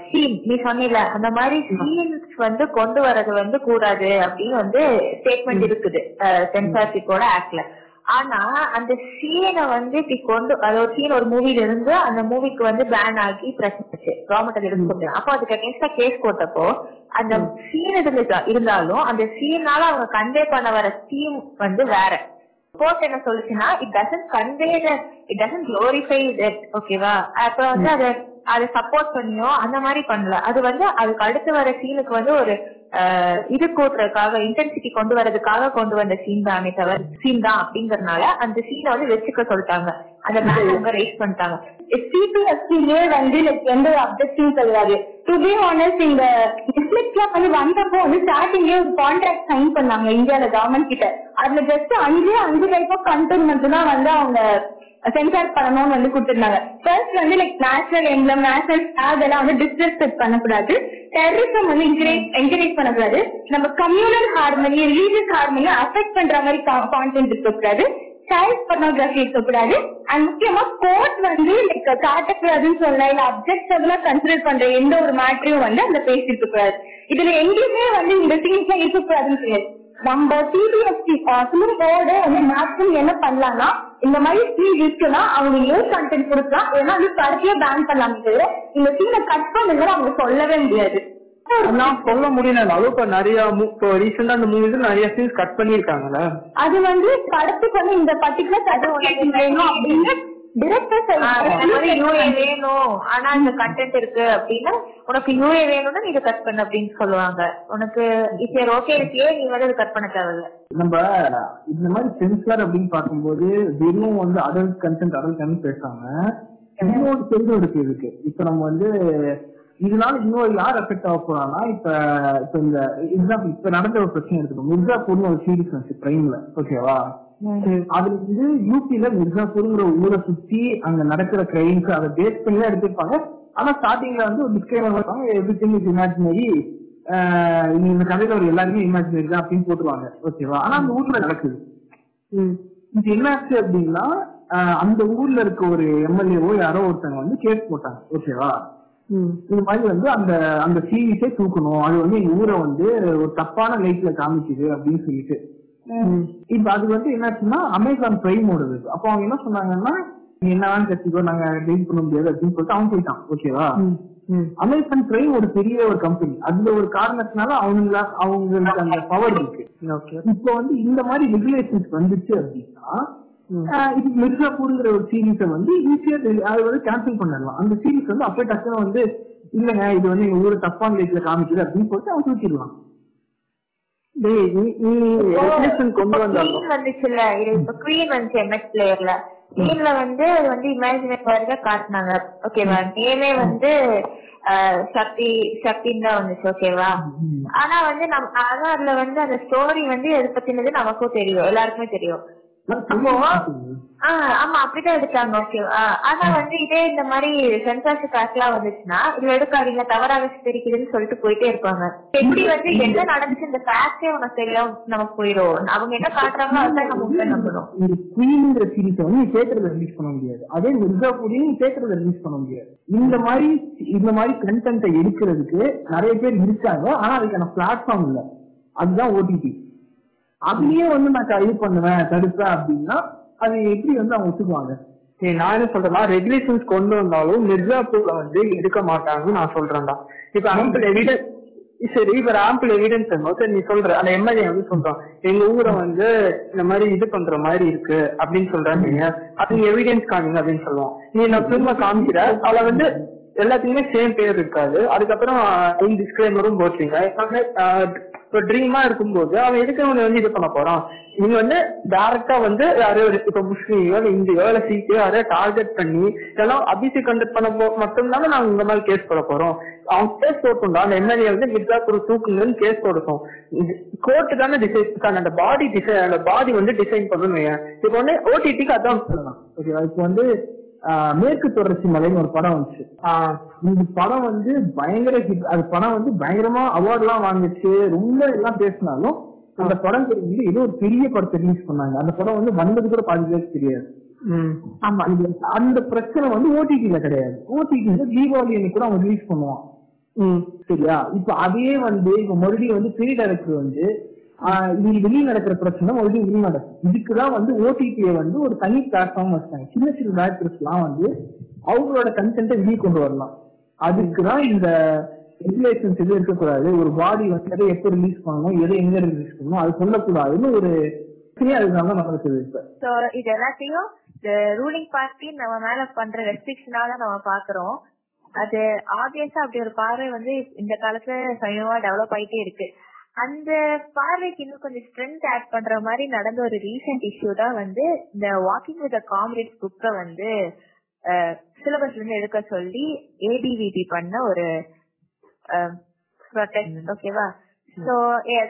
சீன் நீ சொன்னில அந்த மாதிரி சீன்ஸ் வந்து கொண்டு வர்றது வந்து கூடாது அப்படின்னு வந்து ஸ்டேட்மெண்ட் இருக்குது. சென்சார்ஷிப்போட ஆக்ட்ல ஆனா அந்த சீனை வந்து இப்படி கொண்டு அது ஒரு சீன் ஒரு மூவில இருந்து அந்த மூவிக்கு வந்து பேன் ஆகி பிரச்சனை கவர்மெண்ட் எடுத்து கொடுத்தாங்க அப்போ அதுக்கு அகேன்ஸ்டா கேஸ் போட்டப்போ அந்த சீன் இதுல இருந்தாலும் அந்த சீனால அவங்க கன்வே பண்ண வர தீம் வந்து வேற. கோர்ட் என்ன சொல்லுச்சுன்னா it doesn't convey it doesn't glorify that ஓகேவா அப்ப வந்து அதை அதை சப்போர்ட் பண்ணியோ அந்த மாதிரி பண்ணல. அது வந்து அதுக்கு அடுத்து வர சீனுக்கு வந்து ஒரு இது கூட்டுறதுக்காக இன்டென்சிட்டி கொண்டு வரதுக்காக கொண்டு வந்த சீன் தானே தவிர சீன் தான் அப்படிங்கறதுனால அந்த சீனை வந்து வச்சுக்க சொல்லிட்டாங்க. அந்த அவங்க ரைஸ் பண்ணிட்டாங்க. சிபிஎஸ்சிலே வந்து லைக் எந்த ஒரு அப்ஜெக்டிவ் கிடையாது. டு பி ஆனஸ்ட் இந்த நெட்ஃபிளிக்ஸ்ல வந்து வந்தப்போ வந்து ஸ்டார்டிங்லேயே ஒரு கான்ட்ராக்ட் சைன் பண்ணாங்க இந்தியால கவர்மெண்ட் கிட்ட. அதுல ஜஸ்ட் அஞ்சு அஞ்சு டைப் ஆஃப் கண்டென்ட் மட்டும் தான் வந்து அவங்க சென்சார் பண்ணணும்னு வந்து கொடுத்திருந்தாங்க. ஃபர்ஸ்ட் வந்து like national emblem national flag எல்லாம் வந்து டிஸ்ரெஸ்பெக்ட் பண்ணக்கூடாது. டெரரிசம் வந்து என்கரேஜ் என்கரேஜ் பண்ணக்கூடாது. நம்ம communal harmony religious harmony affect பண்ற மாதிரி கான்டென்ட் இருக்கக்கூடாது. சைல்ட் pornography இருக்கக்கூடாது. அண்ட் முக்கியமா கோர்ட் வந்து லைக் காட்டக்கூடாதுன்னு சொல்ல இல்ல அப்செக்டபிளா கன்சிடர் பண்ற எந்த ஒரு மேட்டரையும் வந்து அந்த பேசி இருக்கக்கூடாது. இதுல எங்கேயுமே வந்து இந்த சீன்ஸ்லாம் இருக்கக்கூடாதுன்னு தெரியாது நம்ம சிபிஎஸ்சி பிலிம் போர்டு வந்து மேக்ஸிமம் என்ன பண்ணலாம்னா இந்த மாதிரி சீன் இருக்குன்னா அவங்க ஏ கண்டென்ட் கொடுக்கலாம். ஏன்னா வந்து படத்தையே பேன் பண்ணலாமே தவிர இந்த சீனை கட் பண்ணுங்க அவங்க சொல்லவே முடியாது. நான் சொல்ல முடியலனாலும் இப்ப நிறைய இப்போ ரீசெண்டா அந்த மூவிஸ் நிறைய சீன்ஸ் கட் பண்ணிருக்காங்கல்ல அது வந்து படத்துக்கு வந்து இந்த பர்டிகுலர் வேணும் அப்படின்னு ஆனா இந்த கண்டென்ட் இருக்கு அப்படின்னா உனக்கு யூஏ வேணும்னா நீ கட் பண்ணு அப்படின்னு சொல்லுவாங்க. உனக்கு இப்போ ஓகே இருக்கியே நீ வந்து கட் பண்ண தேவையில்ல. நம்ம இந்த மாதிரி சென்சார் அப்படின்னு பார்க்கும்போது வெறும் வந்து அடல்ட் கன்சென்ட் அடல்ட் கன்சென்ட் பேசாம இன்னொரு தெரியும் இருக்கு இதுக்கு. இப்ப நம்ம வந்து இதனால இன்னொரு யார் எஃபெக்ட் ஆக போறாங்கன்னா இப்ப இப்ப இந்த எக்ஸாம்பிள் இப்ப நடந்த ஒரு பிரச்சனை எடுத்துக்கணும் மிர்சாப்பூர்னு ஒரு சீரிஸ் வந்துச்சு பிரைம்ல ஓகேவா அதுல வந்து யூபில மிர்சாப்பூர்ங்கிற ஊரை சுத்தி அங்க நடக்கிற கிரைம்ஸ் அதை பேஸ் பண்ணி தான் எடுத்திருப்பாங்க. ஆனா ஸ்டார்டிங்ல வந்து ஒரு டிஸ்கிரைமர் வைப்பாங்க எவ்ரி திங் இஸ் இமேஜினரி இந்த கதையில ஒரு எல்லாருமே இமேஜினரி தான் அப்படின்னு போட்டுருவாங்க. ஓகேவா ஆனா அந்த ஊர்ல நடக்குது. இது என்னாச்சு அப்படின்னா அந்த ஊர்ல இருக்க ஒரு எம்எல்ஏவோ யாரோ ஒருத்தங்க வந்து கேஸ் போட்டாங்க. ஓகேவா இந்த மாதிரி வந்து அந்த அந்த சீரீஸே தூக்கணும். அது வந்து எங்க ஊரை வந்து ஒரு தப்பான லைட்ல காமிக்குது அப்படின்னு சொல்லிட்டு. இப்ப அது வந்து என்னாச்சுன்னா அமேசான் பிரைமோட இது அப்போ அவங்க என்ன சொன்னாங்கன்னா நீ என்ன வேணும் நாங்க டெலிட் பண்ண முடியாது அப்படின்னு சொல்லிட்டு அவன் போயிட்டான் ஓகேவா? அமேசான் பிரைம் ஒரு பெரிய ஒரு கம்பெனி அதுல ஒரு காரணத்தினால அவங்க அவங்களுக்கு அந்த பவர் இருக்கு. இப்போ வந்து இந்த மாதிரி ரெகுலேஷன்ஸ் வந்துச்சு அப்படின்னா இது மிர்சாப்பூர்ங்கிற ஒரு சீரீஸை வந்து ஈஸியா அதை வந்து கேன்சல் பண்ணிடலாம். அந்த சீரீஸ் வந்து அப்படியே டக்குனு வந்து இல்லங்க இது வந்து எங்க ஊரு தப்பான லைட்ல காமிக்குது அப்படின்னு சொல்லிட்டு அவன் தூக்கிடலாம் டேய் நீ நீ ரெகுலேஷன் கொண்டு வந்தாலும் குவீன் வந்துச்சுல்ல இது இப்ப குவீன் வந்துச்சு எம்எஸ் பிளேயர்ல குவீன்ல வந்து அது வந்து இமேஜினரி வரைக்கும் காட்டினாங்க. ஓகேவா நேமே வந்து சக்தி சக்தின்னு தான் வந்துச்சு ஓகேவா ஆனா வந்து நம் ஆனா அதுல வந்து அந்த ஸ்டோரி வந்து எது பத்தினது நமக்கும் தெரியும் எல்லாருக்குமே தெரியும். அப்போ ஆஹ் ஆமா அப்படிதான் எடுத்தாங்க ஓகேவா ஆனா வந்து இதே இந்த மாதிரி சென்சார்ஷிப் ஆக்ட்லாம் வந்துச்சுன்னா இதுல எடுக்காதீங்க தவறாக சித்தரிக்குதுன்னு சொல்லிட்டு போயிட்டே இருப்பாங்க. எப்படி வந்து என்ன நடந்துச்சு இந்த ஃபேக்டே உனக்கு தெரியும் நமக்கு போயிடும். அவங்க என்ன காட்டுறாங்களோ அதான் நம்ம உண்மை நம்பணும். இந்த குவீன்ங்கிற சீரீஸை வந்து நீ தேட்டர்ல ரிலீஸ் பண்ண முடியாது. அதே மிர்சாப்பூரையும் நீ தேட்டர்ல ரிலீஸ் பண்ண முடியாது. இந்த மாதிரி இந்த மாதிரி கண்டென்ட்டை எடுக்கிறதுக்கு நிறைய பேர் இருக்காங்க ஆனா அதுக்கான பிளாட்ஃபார்ம் இல்ல. அதுதான் ஓடிடி அதுலயே வந்து நான் இது பண்ணுவேன் தடுப்பேன் அப்படின்னா அது எப்படி வந்து அவங்க ஒத்துக்குவாங்க? சரி நான் என்ன சொல்றேன்னா ரெகுலேஷன்ஸ் கொண்டு வந்தாலும் மிர்சாப்பூர்ல வந்து எடுக்க மாட்டாங்கன்னு நான் சொல்றேன்டா. இப்ப ஆம்பிள் எவிடன்ஸ் சரி இப்ப ஆம்பிள் எவிடன்ஸ் சரி நீ சொல்ற அந்த எம்எல்ஏ வந்து சொல்றான். எங்க ஊரை வந்து இந்த மாதிரி இது பண்ற மாதிரி இருக்கு அப்படின்னு சொல்றாங்க அது எவிடன்ஸ் காமிங்க அப்படின்னு சொல்லுவோம் நீ நான் திரும்ப காமிக்கிற அதுல வந்து எல்லாத்துக்குமே சேம் பேர் இருக்காது. அதுக்கப்புறம் டிஸ்கிளைமரும் போட்டீங்க இப்போ ட்ரீமா இருக்கும்போது அவன் எதுக்கு அவனை வந்து இது பண்ண போறான்? நீங்க வந்து டேரக்டா வந்து யாரோ ஒரு இப்ப முஸ்லீமோ இல்ல இந்தியோ இல்ல சீக்கியோ யாரோ டார்கெட் பண்ணி இதெல்லாம் அபிசி கண்டக்ட் பண்ண போ மட்டும்தானே நாங்க இந்த மாதிரி கேஸ் போட போறோம். அவன் கேஸ் போட்டுண்டா அந்த எம்எல்ஏ வந்து மிர்சாப்பூர் தூக்குங்கன்னு கேஸ் போடுறோம் கோர்ட்டு தானே டிசைன் அந்த பாடி டிசைன் அந்த பாடி வந்து டிசைன் பண்ணணும் இப்போ வந்து ஓடிடிக்கு அதான் சொல்லலாம் ஓகேவா இப்போ வந்து மேற்கு தொடர்ச்சி மலைன்னு ஒரு படம் வந்துச்சு. இந்த படம் வந்து பயங்கர ஹிட் அது படம் வந்து பயங்கரமா அவார்ட் எல்லாம் வாங்குச்சு. ரொம்ப எல்லாம் பேசினாலும் அந்த படம் தெரிஞ்சு ஏதோ ஒரு பெரிய படத்தை ரிலீஸ் பண்ணாங்க. அந்த படம் வந்து வந்தது கூட பாதி பேருக்கு தெரியாது. ஆமா. அந்த பிரச்சனை வந்து ஓடிடில கிடையாது. ஓடிடி வந்து தீபாவளி அன்னைக்கு கூட அவன் ரிலீஸ் பண்ணுவான். சரியா? இப்ப அதே வந்து இப்ப மறுபடியும் வந்து பெரிய டைரக்டர் வந்து இது வெளியே நடக்கிற பிரச்சனை மறுபடியும் வெளியே நடக்கும் இதுக்குதான் வந்து ஓடிடியை வந்து ஒரு தனி பிளாட்ஃபார்ம் வச்சாங்க சின்ன சின்ன டேரக்டர்ஸ் எல்லாம் வந்து அவங்களோட கண்டென்ட்டை வெளியே கொண்டு வரலாம். அதுக்குதான் இந்த ரெகுலேஷன்ஸ் எதுவும் இருக்கக்கூடாது. ஒரு பாடி வந்து எதை எப்போ ரிலீஸ் பண்ணணும் எதை எங்க ரிலீஸ் பண்ணணும் அது சொல்லக்கூடாதுன்னு ஒரு சரியா அதுதான் நடக்குது இப்ப. இது எல்லாத்தையும் ரூலிங் பார்ட்டி நம்ம மேல பண்ற ரெஸ்ட்ரிக்ஷனால நம்ம பாக்குறோம். அது ஆப்வியஸா அப்படி ஒரு பார்வை வந்து இந்த காலத்துல சமயமா டெவலப் ஆயிட்டே இருக்கு. அந்த பார்வைக்கு இன்னும் கொஞ்சம் ஸ்ட்ரென்த் ஆட் பண்ற மாதிரி நடந்த ஒரு ரீசெண்ட் இஷ்யூ தான் வந்து இந்த வாக்கிங் வித் காம்ரேட்ஸ் புக்கை வந்து சிலபஸ்ல இருந்து எடுக்க சொல்லி ஏபிவிபி பண்ண ஒரு ப்ரொடெக்ட் ஓகேவா சோ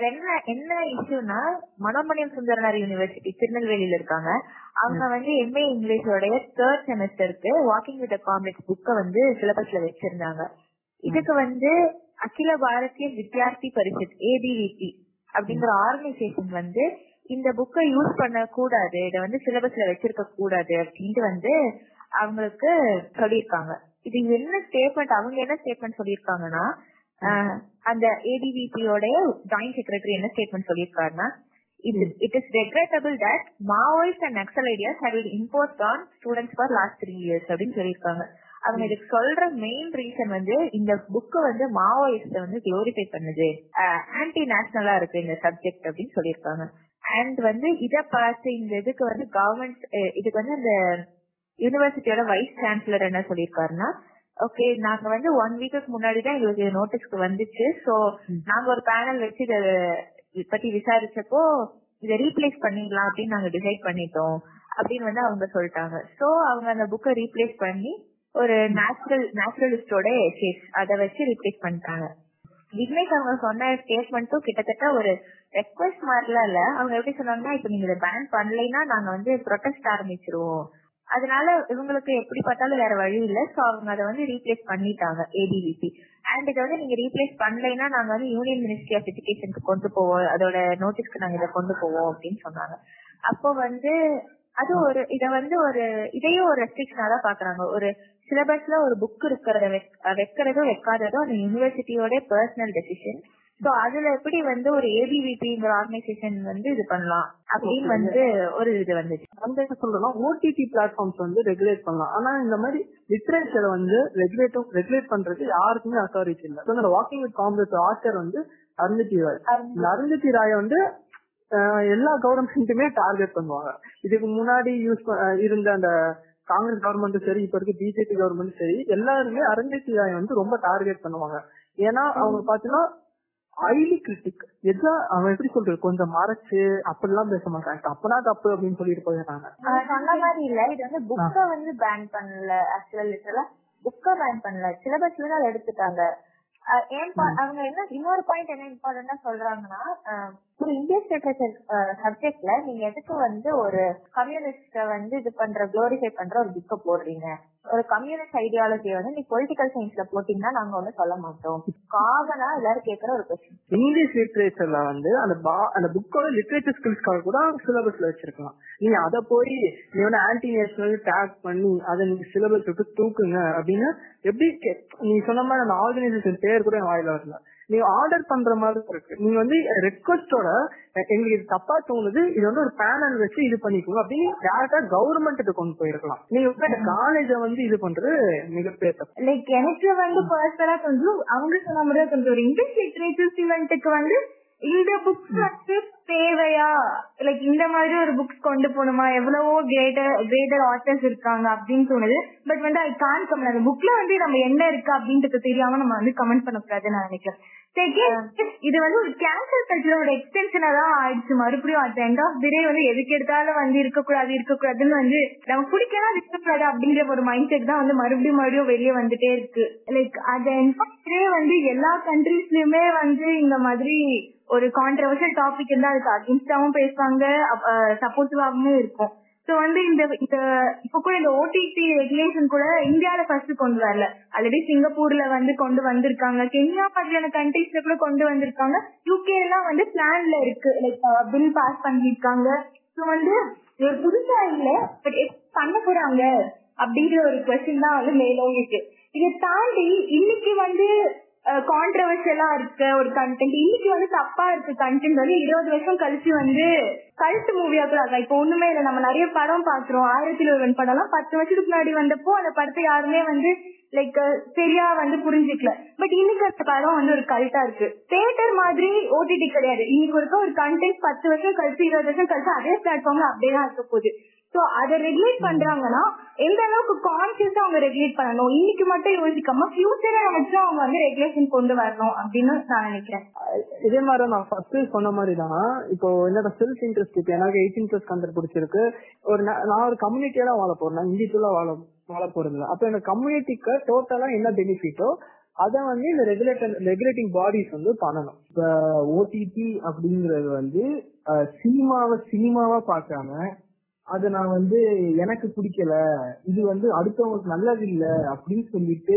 என்ன என்ன இஷ்யூனா மனோமணியம் சுந்தரனார் யூனிவர்சிட்டி திருநெல்வேலியில இருக்காங்க. அவங்க வந்து எம்ஏ இங்கிலீஷோடைய தேர்ட் செமஸ்டருக்கு வாக்கிங் வித் காம்ரேட்ஸ் புக்கை வந்து சிலபஸ்ல வச்சிருந்தாங்க. இதுக்கு வந்து அகில பாரதிய வித்யார்த்தி பரிஷத் ஏபிவிபி அப்படிங்கிற ஆர்கனைசேஷன் வந்து இந்த புக்கை யூஸ் பண்ண கூடாது இதை வந்து சிலபஸ்ல வச்சிருக்க கூடாது அப்படின்ட்டு வந்து அவங்களுக்கு சொல்லியிருக்காங்க. இது என்ன ஸ்டேட்மெண்ட் அவங்க என்ன ஸ்டேட்மெண்ட் சொல்லியிருக்காங்கன்னா அந்த ஏடிவிபியோடைய ஜாயிண்ட் செக்ரட்டரி என்ன ஸ்டேட்மெண்ட் சொல்லியிருக்காருன்னா it is regrettable that Maoist and Naxal ideas have imposed on students for last three years அப்படின்னு சொல்லியிருக்காங்க. அவங்க இதுக்கு சொல்ற மெயின் ரீசன் வந்து இந்த புக்கு வந்து மாவோயிஸ்ட வந்து குளோரிஃபை பண்ணுது. ஆன்டி நேஷனலா இருக்கு இந்த சப்ஜெக்ட் அப்படின்னு சொல்லியிருக்காங்க. அண்ட் வந்து இத பார்த்து இந்த இதுக்கு வந்து கவர்மெண்ட் இதுக்கு வந்து இந்த யூனிவர்சிட்டியோட வைஸ் சான்சலர் என்ன சொல்லியிருக்காருன்னா ஓகே நாங்க வந்து ஒன் வீக்குக்கு முன்னாடி தான் எங்களுக்கு நோட்டீஸ்க்கு வந்துச்சு. சோ நாங்க ஒரு பேனல் வச்சு இத பத்தி விசாரிச்சப்போ இதை ரீப்ளேஸ் பண்ணிடலாம் அப்படின்னு நாங்க டிசைட் பண்ணிட்டோம் அப்படின்னு வந்து அவங்க சொல்லிட்டாங்க. சோ அவங்க அந்த புக்கை ரீப்ளேஸ் பண்ணி ஒரு நேச்சுரல் நேச்சுரலிஸ்டோட எசேஸ் அதை வச்சு ரீப்ளேஸ் பண்ணிட்டாங்க. விக்னேஷ் அவங்க சொன்ன ஸ்டேட்மெண்ட்டும் கிட்டத்தட்ட ஒரு ரெக்வஸ்ட் மாதிரிலாம் இல்ல. அவங்க எப்படி சொன்னாங்கன்னா இப்ப நீங்க இதை பேன் பண்ணலைன்னா நாங்க வந்து ப்ரொடெஸ்ட் ஆரம்பிச்சிருவோம். அதனால இவங்களுக்கு எப்படி பார்த்தாலும் வேற வழி இல்ல. சோ அவங்க அதை வந்து ரீப்ளேஸ் பண்ணிட்டாங்க ஏடிவிபி அண்ட் இதை வந்து நீங்க ரீப்ளேஸ் பண்ணலைன்னா நாங்க வந்து யூனியன் மினிஸ்ட்ரி ஆஃப் எஜுகேஷனுக்கு கொண்டு போவோம். அதோட நோட்டீஸ்க்கு நாங்க இதை கொண்டு போவோம் அப்படின்னு சொன்னாங்க. அப்போ வந்து அது ஒரு இத வந்து ஒரு இதையும் ஒரு ரெஸ்ட்ரிக்ஷனா தான் பாக்குறாங்க ஒரு சிலபஸ்ல ஒரு புக் இருக்கிறத வைக்கிறதோ வைக்காததோ அந்த யூனிவர்சிட்டியோட பர்சனல் டெசிஷன் சோ அதுல எப்படி வந்து ஒரு ஏபிவிபிங்கிற ஆர்கனைசேஷன் வந்து இது பண்ணலாம் அப்படின்னு வந்து ஒரு இது வந்துச்சு. அந்த சொல்றோம்னா ஓடிடி பிளாட்ஃபார்ம்ஸ் வந்து ரெகுலேட் பண்ணலாம். ஆனா இந்த மாதிரி லிட்ரேச்சரை வந்து ரெகுலேட்டும் ரெகுலேட் பண்றது யாருக்குமே அத்தாரிட்டி இல்ல. இந்த வாக்கிங் வித் காங்கிரஸ் ஆத்தர் வந்து அருந்ததி ராய். இந்த அருந்ததி ராய வந்து எல்லா கவர்மெண்ட்டுமே டார்கெட் பண்ணுவாங்க. இதுக்கு முன்னாடி யூஸ் இருந்த அந்த காங்கிரஸ் கவர்மெண்ட்டும் சரி இப்ப இருக்க பிஜேபி கவர்மெண்ட்டும் சரி எல்லாருமே ராய் வந்து ரொம்ப டார்கெட் பண்ணுவாங்க. ஏன்னா அவங்க பாத்தீங்கன்னா ஹைலி கிரிட்டிக் எதா அவன் எப்படி சொல்றது கொஞ்சம் மறைச்சு அப்படிலாம் பேச மாட்டாங்க அப்பனா தப்பு அப்படின்னு சொல்லிட்டு போயிடுறாங்க. சொன்ன மாதிரி இல்ல இது வந்து புக்க வந்து பேன் பண்ணல ஆக்சுவலா லிட்டரலா புக்க பேன் பண்ணல. சிலபஸ்ல இருந்து அதை எடுத்துட்டாங்க. அவங்க என்ன இன்னொரு பாயிண்ட் என்ன இம்பார்ட்டன்டா சொல்றாங்கன்னா ஒரு இந்தியன் லிட்ரேச்சர் சப்ஜெக்ட்ல நீங்க எதுக்கு வந்து ஒரு கம்யூனிஸ்ட வந்து இது பண்ற குளோரிஃபை பண்ற ஒரு புக்க போடுறீங்க? ஒரு கம்யூனிஸ்ட் ஐடியாலஜி வந்து நீ பொலிட்டிக்கல் சயின்ஸ்ல போட்டீங்கன்னா நாங்க ஒண்ணு சொல்ல மாட்டோம். காமனா எல்லாரும் கேட்கற ஒரு கொஸ்டின் இங்கிலீஷ் லிட்ரேச்சர்ல வந்து அந்த பா அந்த புக்கோட லிட்ரேச்சர் ஸ்கில்ஸ்க்காக கூட சிலபஸ்ல வச்சிருக்கலாம். நீங்க அத போய் நீ வந்து ஆன்டி நேஷனல் டேக் பண்ணி அதை நீங்க சிலபஸ் விட்டு தூக்குங்க அப்படின்னு எப்படி நீ சொன்ன மாதிரி அந்த ஆர்கனைசேஷன் பேர் கூட வாயில வரல. நீங்க ஆர்டர் பண்ற மாதிரி இருக்கு. நீங்க வந்து ரெக்வஸ்டோட எங்களுக்கு இது தப்பா தோணுது இது வந்து ஒரு பேனல் வச்சு இது பண்ணிக்கோங்க அப்படின்னு டேரக்டா கவர்மெண்ட் கொண்டு போயிருக்கலாம். நீங்க காலேஜ வந்து இது பண்றது மிகப்பெரிய தப்பு. லைக் எனக்கு வந்து பர்சனலா கொஞ்சம் அவங்க சொன்ன மாதிரி கொஞ்சம் ஒரு இங்கிலீஷ் லிட்ரேச்சர் ஸ்டூடெண்ட்டுக்கு வந்து இந்த புக்ஸ் வந்து தேவையா? லைக் இந்த மாதிரி ஒரு புக்ஸ் கொண்டு போகணுமா? எவ்வளவோ கிரேட்டர் கிரேட்டர் ஆத்தர்ஸ் இருக்காங்க அப்படின்னு தோணுது. பட் வந்து ஐ கான் கமெண்ட் அந்த புக்ல வந்து நம்ம என்ன இருக்கு அப்படின்றது தெரியாம நம்ம வந்து கமெண்ட் பண்ணக்கூடாதுன்னு நான் நினைக்கிறேன். இது வந்து ஒரு கேன்சர் கல்ச்சரோட எக்ஸ்டென்ஷனா தான் ஆயிடுச்சு. மறுபடியும் at end of the day வந்து எதுக்கு எடுத்தாலும் வந்து இருக்கக்கூடாது இருக்கக்கூடாதுன்னு வந்து நம்ம பிடிக்கலாம் இருக்கக்கூடாது அப்படிங்கிற ஒரு மைண்ட் செட் தான் வந்து மறுபடியும் மறுபடியும் வெளியே வந்துட்டே இருக்கு. Like at end of day வந்து எல்லா கண்ட்ரீஸ்லயுமே வந்து இந்த மாதிரி ஒரு கான்ட்ரவர்ஷியல் டாபிக் இருந்தா அதுக்கு அகேன்ஸ்டாவும் பேசுவாங்க சப்போர்ட்டிவாகவும் இருக்கும். சோ வந்து இந்த இந்த இப்ப கூட இந்த ஓடிடி ரெகுலேஷன் கூட இந்தியால ஃபர்ஸ்ட் கொண்டு வரல. ஆல்ரெடி சிங்கப்பூர்ல வந்து கொண்டு வந்திருக்காங்க. கென்யா மாதிரியான கண்ட்ரீஸ்ல கூட கொண்டு வந்திருக்காங்க. யூகே எல்லாம் வந்து பிளான்ல இருக்கு. லைக் பில் பாஸ் பண்ணிருக்காங்க சோ வந்து ஒரு புதுசா இல்ல பட் பண்ண போறாங்க. அப்படிங்கிற ஒரு கொஸ்டின் தான் வந்து மேலோங்கி இருக்கு. இதை தாண்டி இன்னைக்கு வந்து கான்ட்ரவர்ஷியலா இருக்க ஒரு கண்டென்ட் இன்னைக்கு வந்து தப்பா இருக்க கண்டென்ட் வந்து இருபது வருஷம் கழிச்சு வந்து கல்ட் மூவியா கூட இப்ப ஒண்ணுமே இல்லை. நம்ம நிறைய படம் பாக்குறோம் ஆயிரத்தி ஒருவன் படம் எல்லாம் பத்து வருஷத்துக்கு முன்னாடி வந்தப்போ அந்த படத்தை யாருமே வந்து லைக் சரியா வந்து புரிஞ்சுக்கல. பட் இன்னைக்கு அந்த படம் வந்து ஒரு கல்ட்டா இருக்கு. தியேட்டர் மாதிரி ஓடிடி கிடையாது. இன்னைக்கு இருக்க ஒரு கண்டென்ட் பத்து வருஷம் கழிச்சு இருபது வருஷம் கழிச்சு அதே பிளாட்ஃபார்ம்ல அப்படியே தான் இருக்க போகுது. சோ அதை ரெகுலேட் பண்றாங்கன்னா எந்த அளவுக்கு கான்சியஸா அவங்க ரெகுலேட் பண்ணணும்? இன்னைக்கு மட்டும் யோசிக்காம ஃபியூச்சரை நினைச்சு அவங்க வந்து ரெகுலேஷன் கொண்டு வரணும் அப்படின்னு நான் நினைக்கிறேன். இதே மாதிரி நான் ஃபர்ஸ்ட் சொன்ன மாதிரி தான் இப்போ என்னோட செல்ஃப் இன்ட்ரெஸ்ட் இப்போ எனக்கு எயிட்டீன் பிளஸ் கண்டர் பிடிச்சிருக்கு ஒரு நான் ஒரு கம்யூனிட்டியா வாழ போறேன். நான் இண்டிவிஜுவலா வாழ வாழ போறது இல்ல அப்ப இந்த கம்யூனிட்டிக்கு டோட்டலா என்ன பெனிஃபிட்டோ அதை வந்து இந்த ரெகுலேட்டர் ரெகுலேட்டிங் பாடிஸ் வந்து பண்ணணும். இப்ப ஓடிடி அப்படிங்கறது வந்து சினிமாவை சினிமாவா பார்க்காம அது நான் வந்து எனக்கு பிடிக்கல. இது வந்து அடுத்தவங்களுக்கு நல்லது இல்ல அப்படின்னு சொல்லிட்டு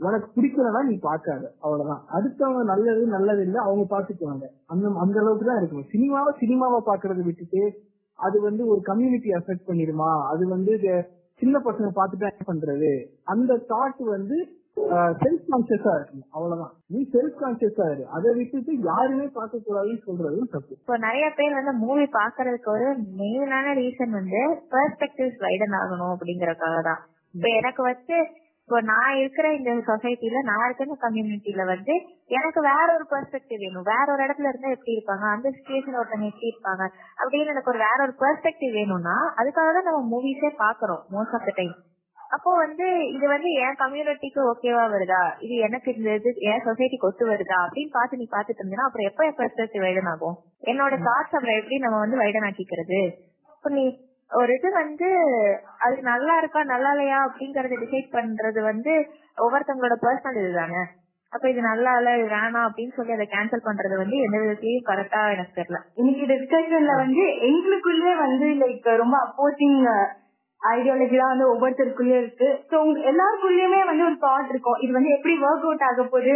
உனக்கு பிடிக்கலன்னா நீ பாக்காத அவ்வளவுதான். அடுத்தவங்க நல்லது நல்லது இல்ல அவங்க பாத்துக்குவாங்க அந்த அந்த அளவுக்கு தான் இருக்கும். சினிமாவை சினிமாவை பாக்குறத விட்டுட்டு அது வந்து ஒரு கம்யூனிட்டி அஃபெக்ட் பண்ணிடுமா? அது வந்து சின்ன பசங்க பார்த்துட்டு என்ன பண்றது? அந்த தாட் வந்து செல்ஃப் கான்சியஸா இருக்கணும் அவ்வளவுதான். நீ செல்ஃப் கான்சியஸா இரு. அதை விட்டுட்டு யாருமே பார்க்க கூடாதுன்னு சொல்றதும் தப்பு. இப்போ நிறைய பேர் வந்து மூவி பாக்குறதுக்கு ஒரு மெயினான ரீசன் வந்து பெர்ஸ்பெக்டிவ்ஸ் வைடன் ஆகணும் அப்படிங்கறதுக்காக தான். இப்போ எனக்கு வந்து இப்போ நான் இருக்கிற இந்த சொசைட்டில நான் இருக்கிற கம்யூனிட்டியில கம்யூனிட்டில வந்து எனக்கு வேற ஒரு பெர்ஸ்பெக்டிவ் வேணும். வேற ஒரு இடத்துல இருந்தா எப்படி இருப்பாங்க? அந்த சுச்சுவேஷன் ஒருத்தவங்க எப்படி இருப்பாங்க? அப்படின்னு எனக்கு ஒரு வேற ஒரு பெர்ஸ்பெக்டிவ் வேணும்னா அதுக்காக தான் நம்ம மூவிஸே பாக்குறோம் மோஸ்ட் ஆஃப் த டைம் அப்போ வந்து இது வந்து என் கம்யூனிட்டிக்கு ஓகேவா வருதா? இது எனக்கு இந்த இது என் சொசைட்டிக்கு ஒத்து வருதா? அப்படின்னு பார்த்து நீ பாத்துட்டு இருந்தீங்கன்னா அப்புறம் எப்ப என் பெர்ஸ்பெக்டிவ் வைடன் ஆகும் என்னோட தாட்ஸ் அப்புறம் எப்படி நம்ம வந்து வைடன் ஆக்கிக்கிறது இப்போ நீ ஒரு இது வந்து அது நல்லா இருக்கா நல்லா இல்லையா? அப்படிங்கறத டிசைட் பண்றது வந்து ஒவ்வொருத்தவங்களோட பர்சனல் இதுதானே அப்ப இது நல்லா இல்ல இது வேணாம் அப்படின்னு சொல்லி அதை கேன்சல் பண்றது வந்து எந்த விதத்திலயும் கரெக்டா எனக்கு தெரியல. இன்னைக்கு டிஸ்கஷன்ல வந்து எங்களுக்குள்ளே வந்து லைக் ரொம்ப அப்போசிங் ஐடியாலஜி தான் வந்து ஒவ்வொருத்தருக்குள்ளே இருக்கு. ஸோ எல்லாருக்குள்ளயுமே வந்து ஒரு தாட் இருக்கும். இது வந்து எப்படி ஒர்க் அவுட் ஆக போகுது?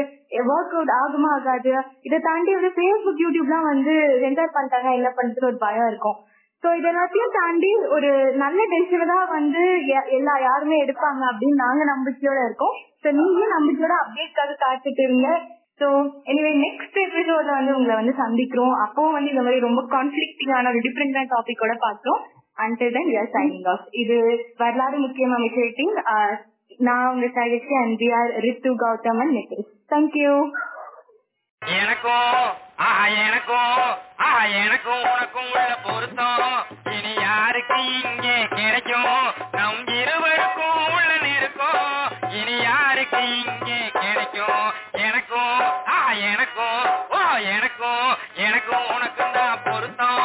ஒர்க் அவுட் ஆகுமா ஆகாது? இதை தாண்டி வந்து ஃபேஸ்புக் யூடியூப்லாம் வந்து ரெண்டர் பண்ணிட்டாங்க. என்ன பண்றது ஒரு பயம் இருக்கும். ஸோ இது எல்லாத்தையும் தாண்டி ஒரு நல்ல டெசிஷன் தான் வந்து எ- எல்லா யாருமே எடுப்பாங்க அப்படின்னு நாங்க நம்பிக்கையோட இருக்கோம். ஸோ நீங்களும் நம்பிக்கையோட அப்டேட்காக காத்துட்டு இருங்க. ஸோ எனிவே நெக்ஸ்ட் எபிசோட வந்து உங்களை வந்து சந்திக்கிறோம். அப்பவும் வந்து இந்த மாதிரி ரொம்ப கான்ஃபிளிக்டிங்கான ஒரு டிஃப்ரெண்டான டாபிக்கோட பார்த்தோம் until then we are signing off இது வரலாறு முக்கியம் அமைச்சேட்டிங் நான் உங்க சஜஸ்டி and we are Rithu Gautam and Nitish thank you எனக்கும் ஆஹா எனக்கும் ஆஹா எனக்கும் உனக்கும் உள்ள பொருத்தம். இனி யாருக்கு இங்கே கிடைக்கும்? நம் இருவருக்கும் உள்ள நெருக்கம். இனி யாருக்கு இங்கே கிடைக்கும்? எனக்கும் ஆஹா எனக்கும் ஓ எனக்கும் எனக்கும் உனக்கும் தான் பொருத்தம்.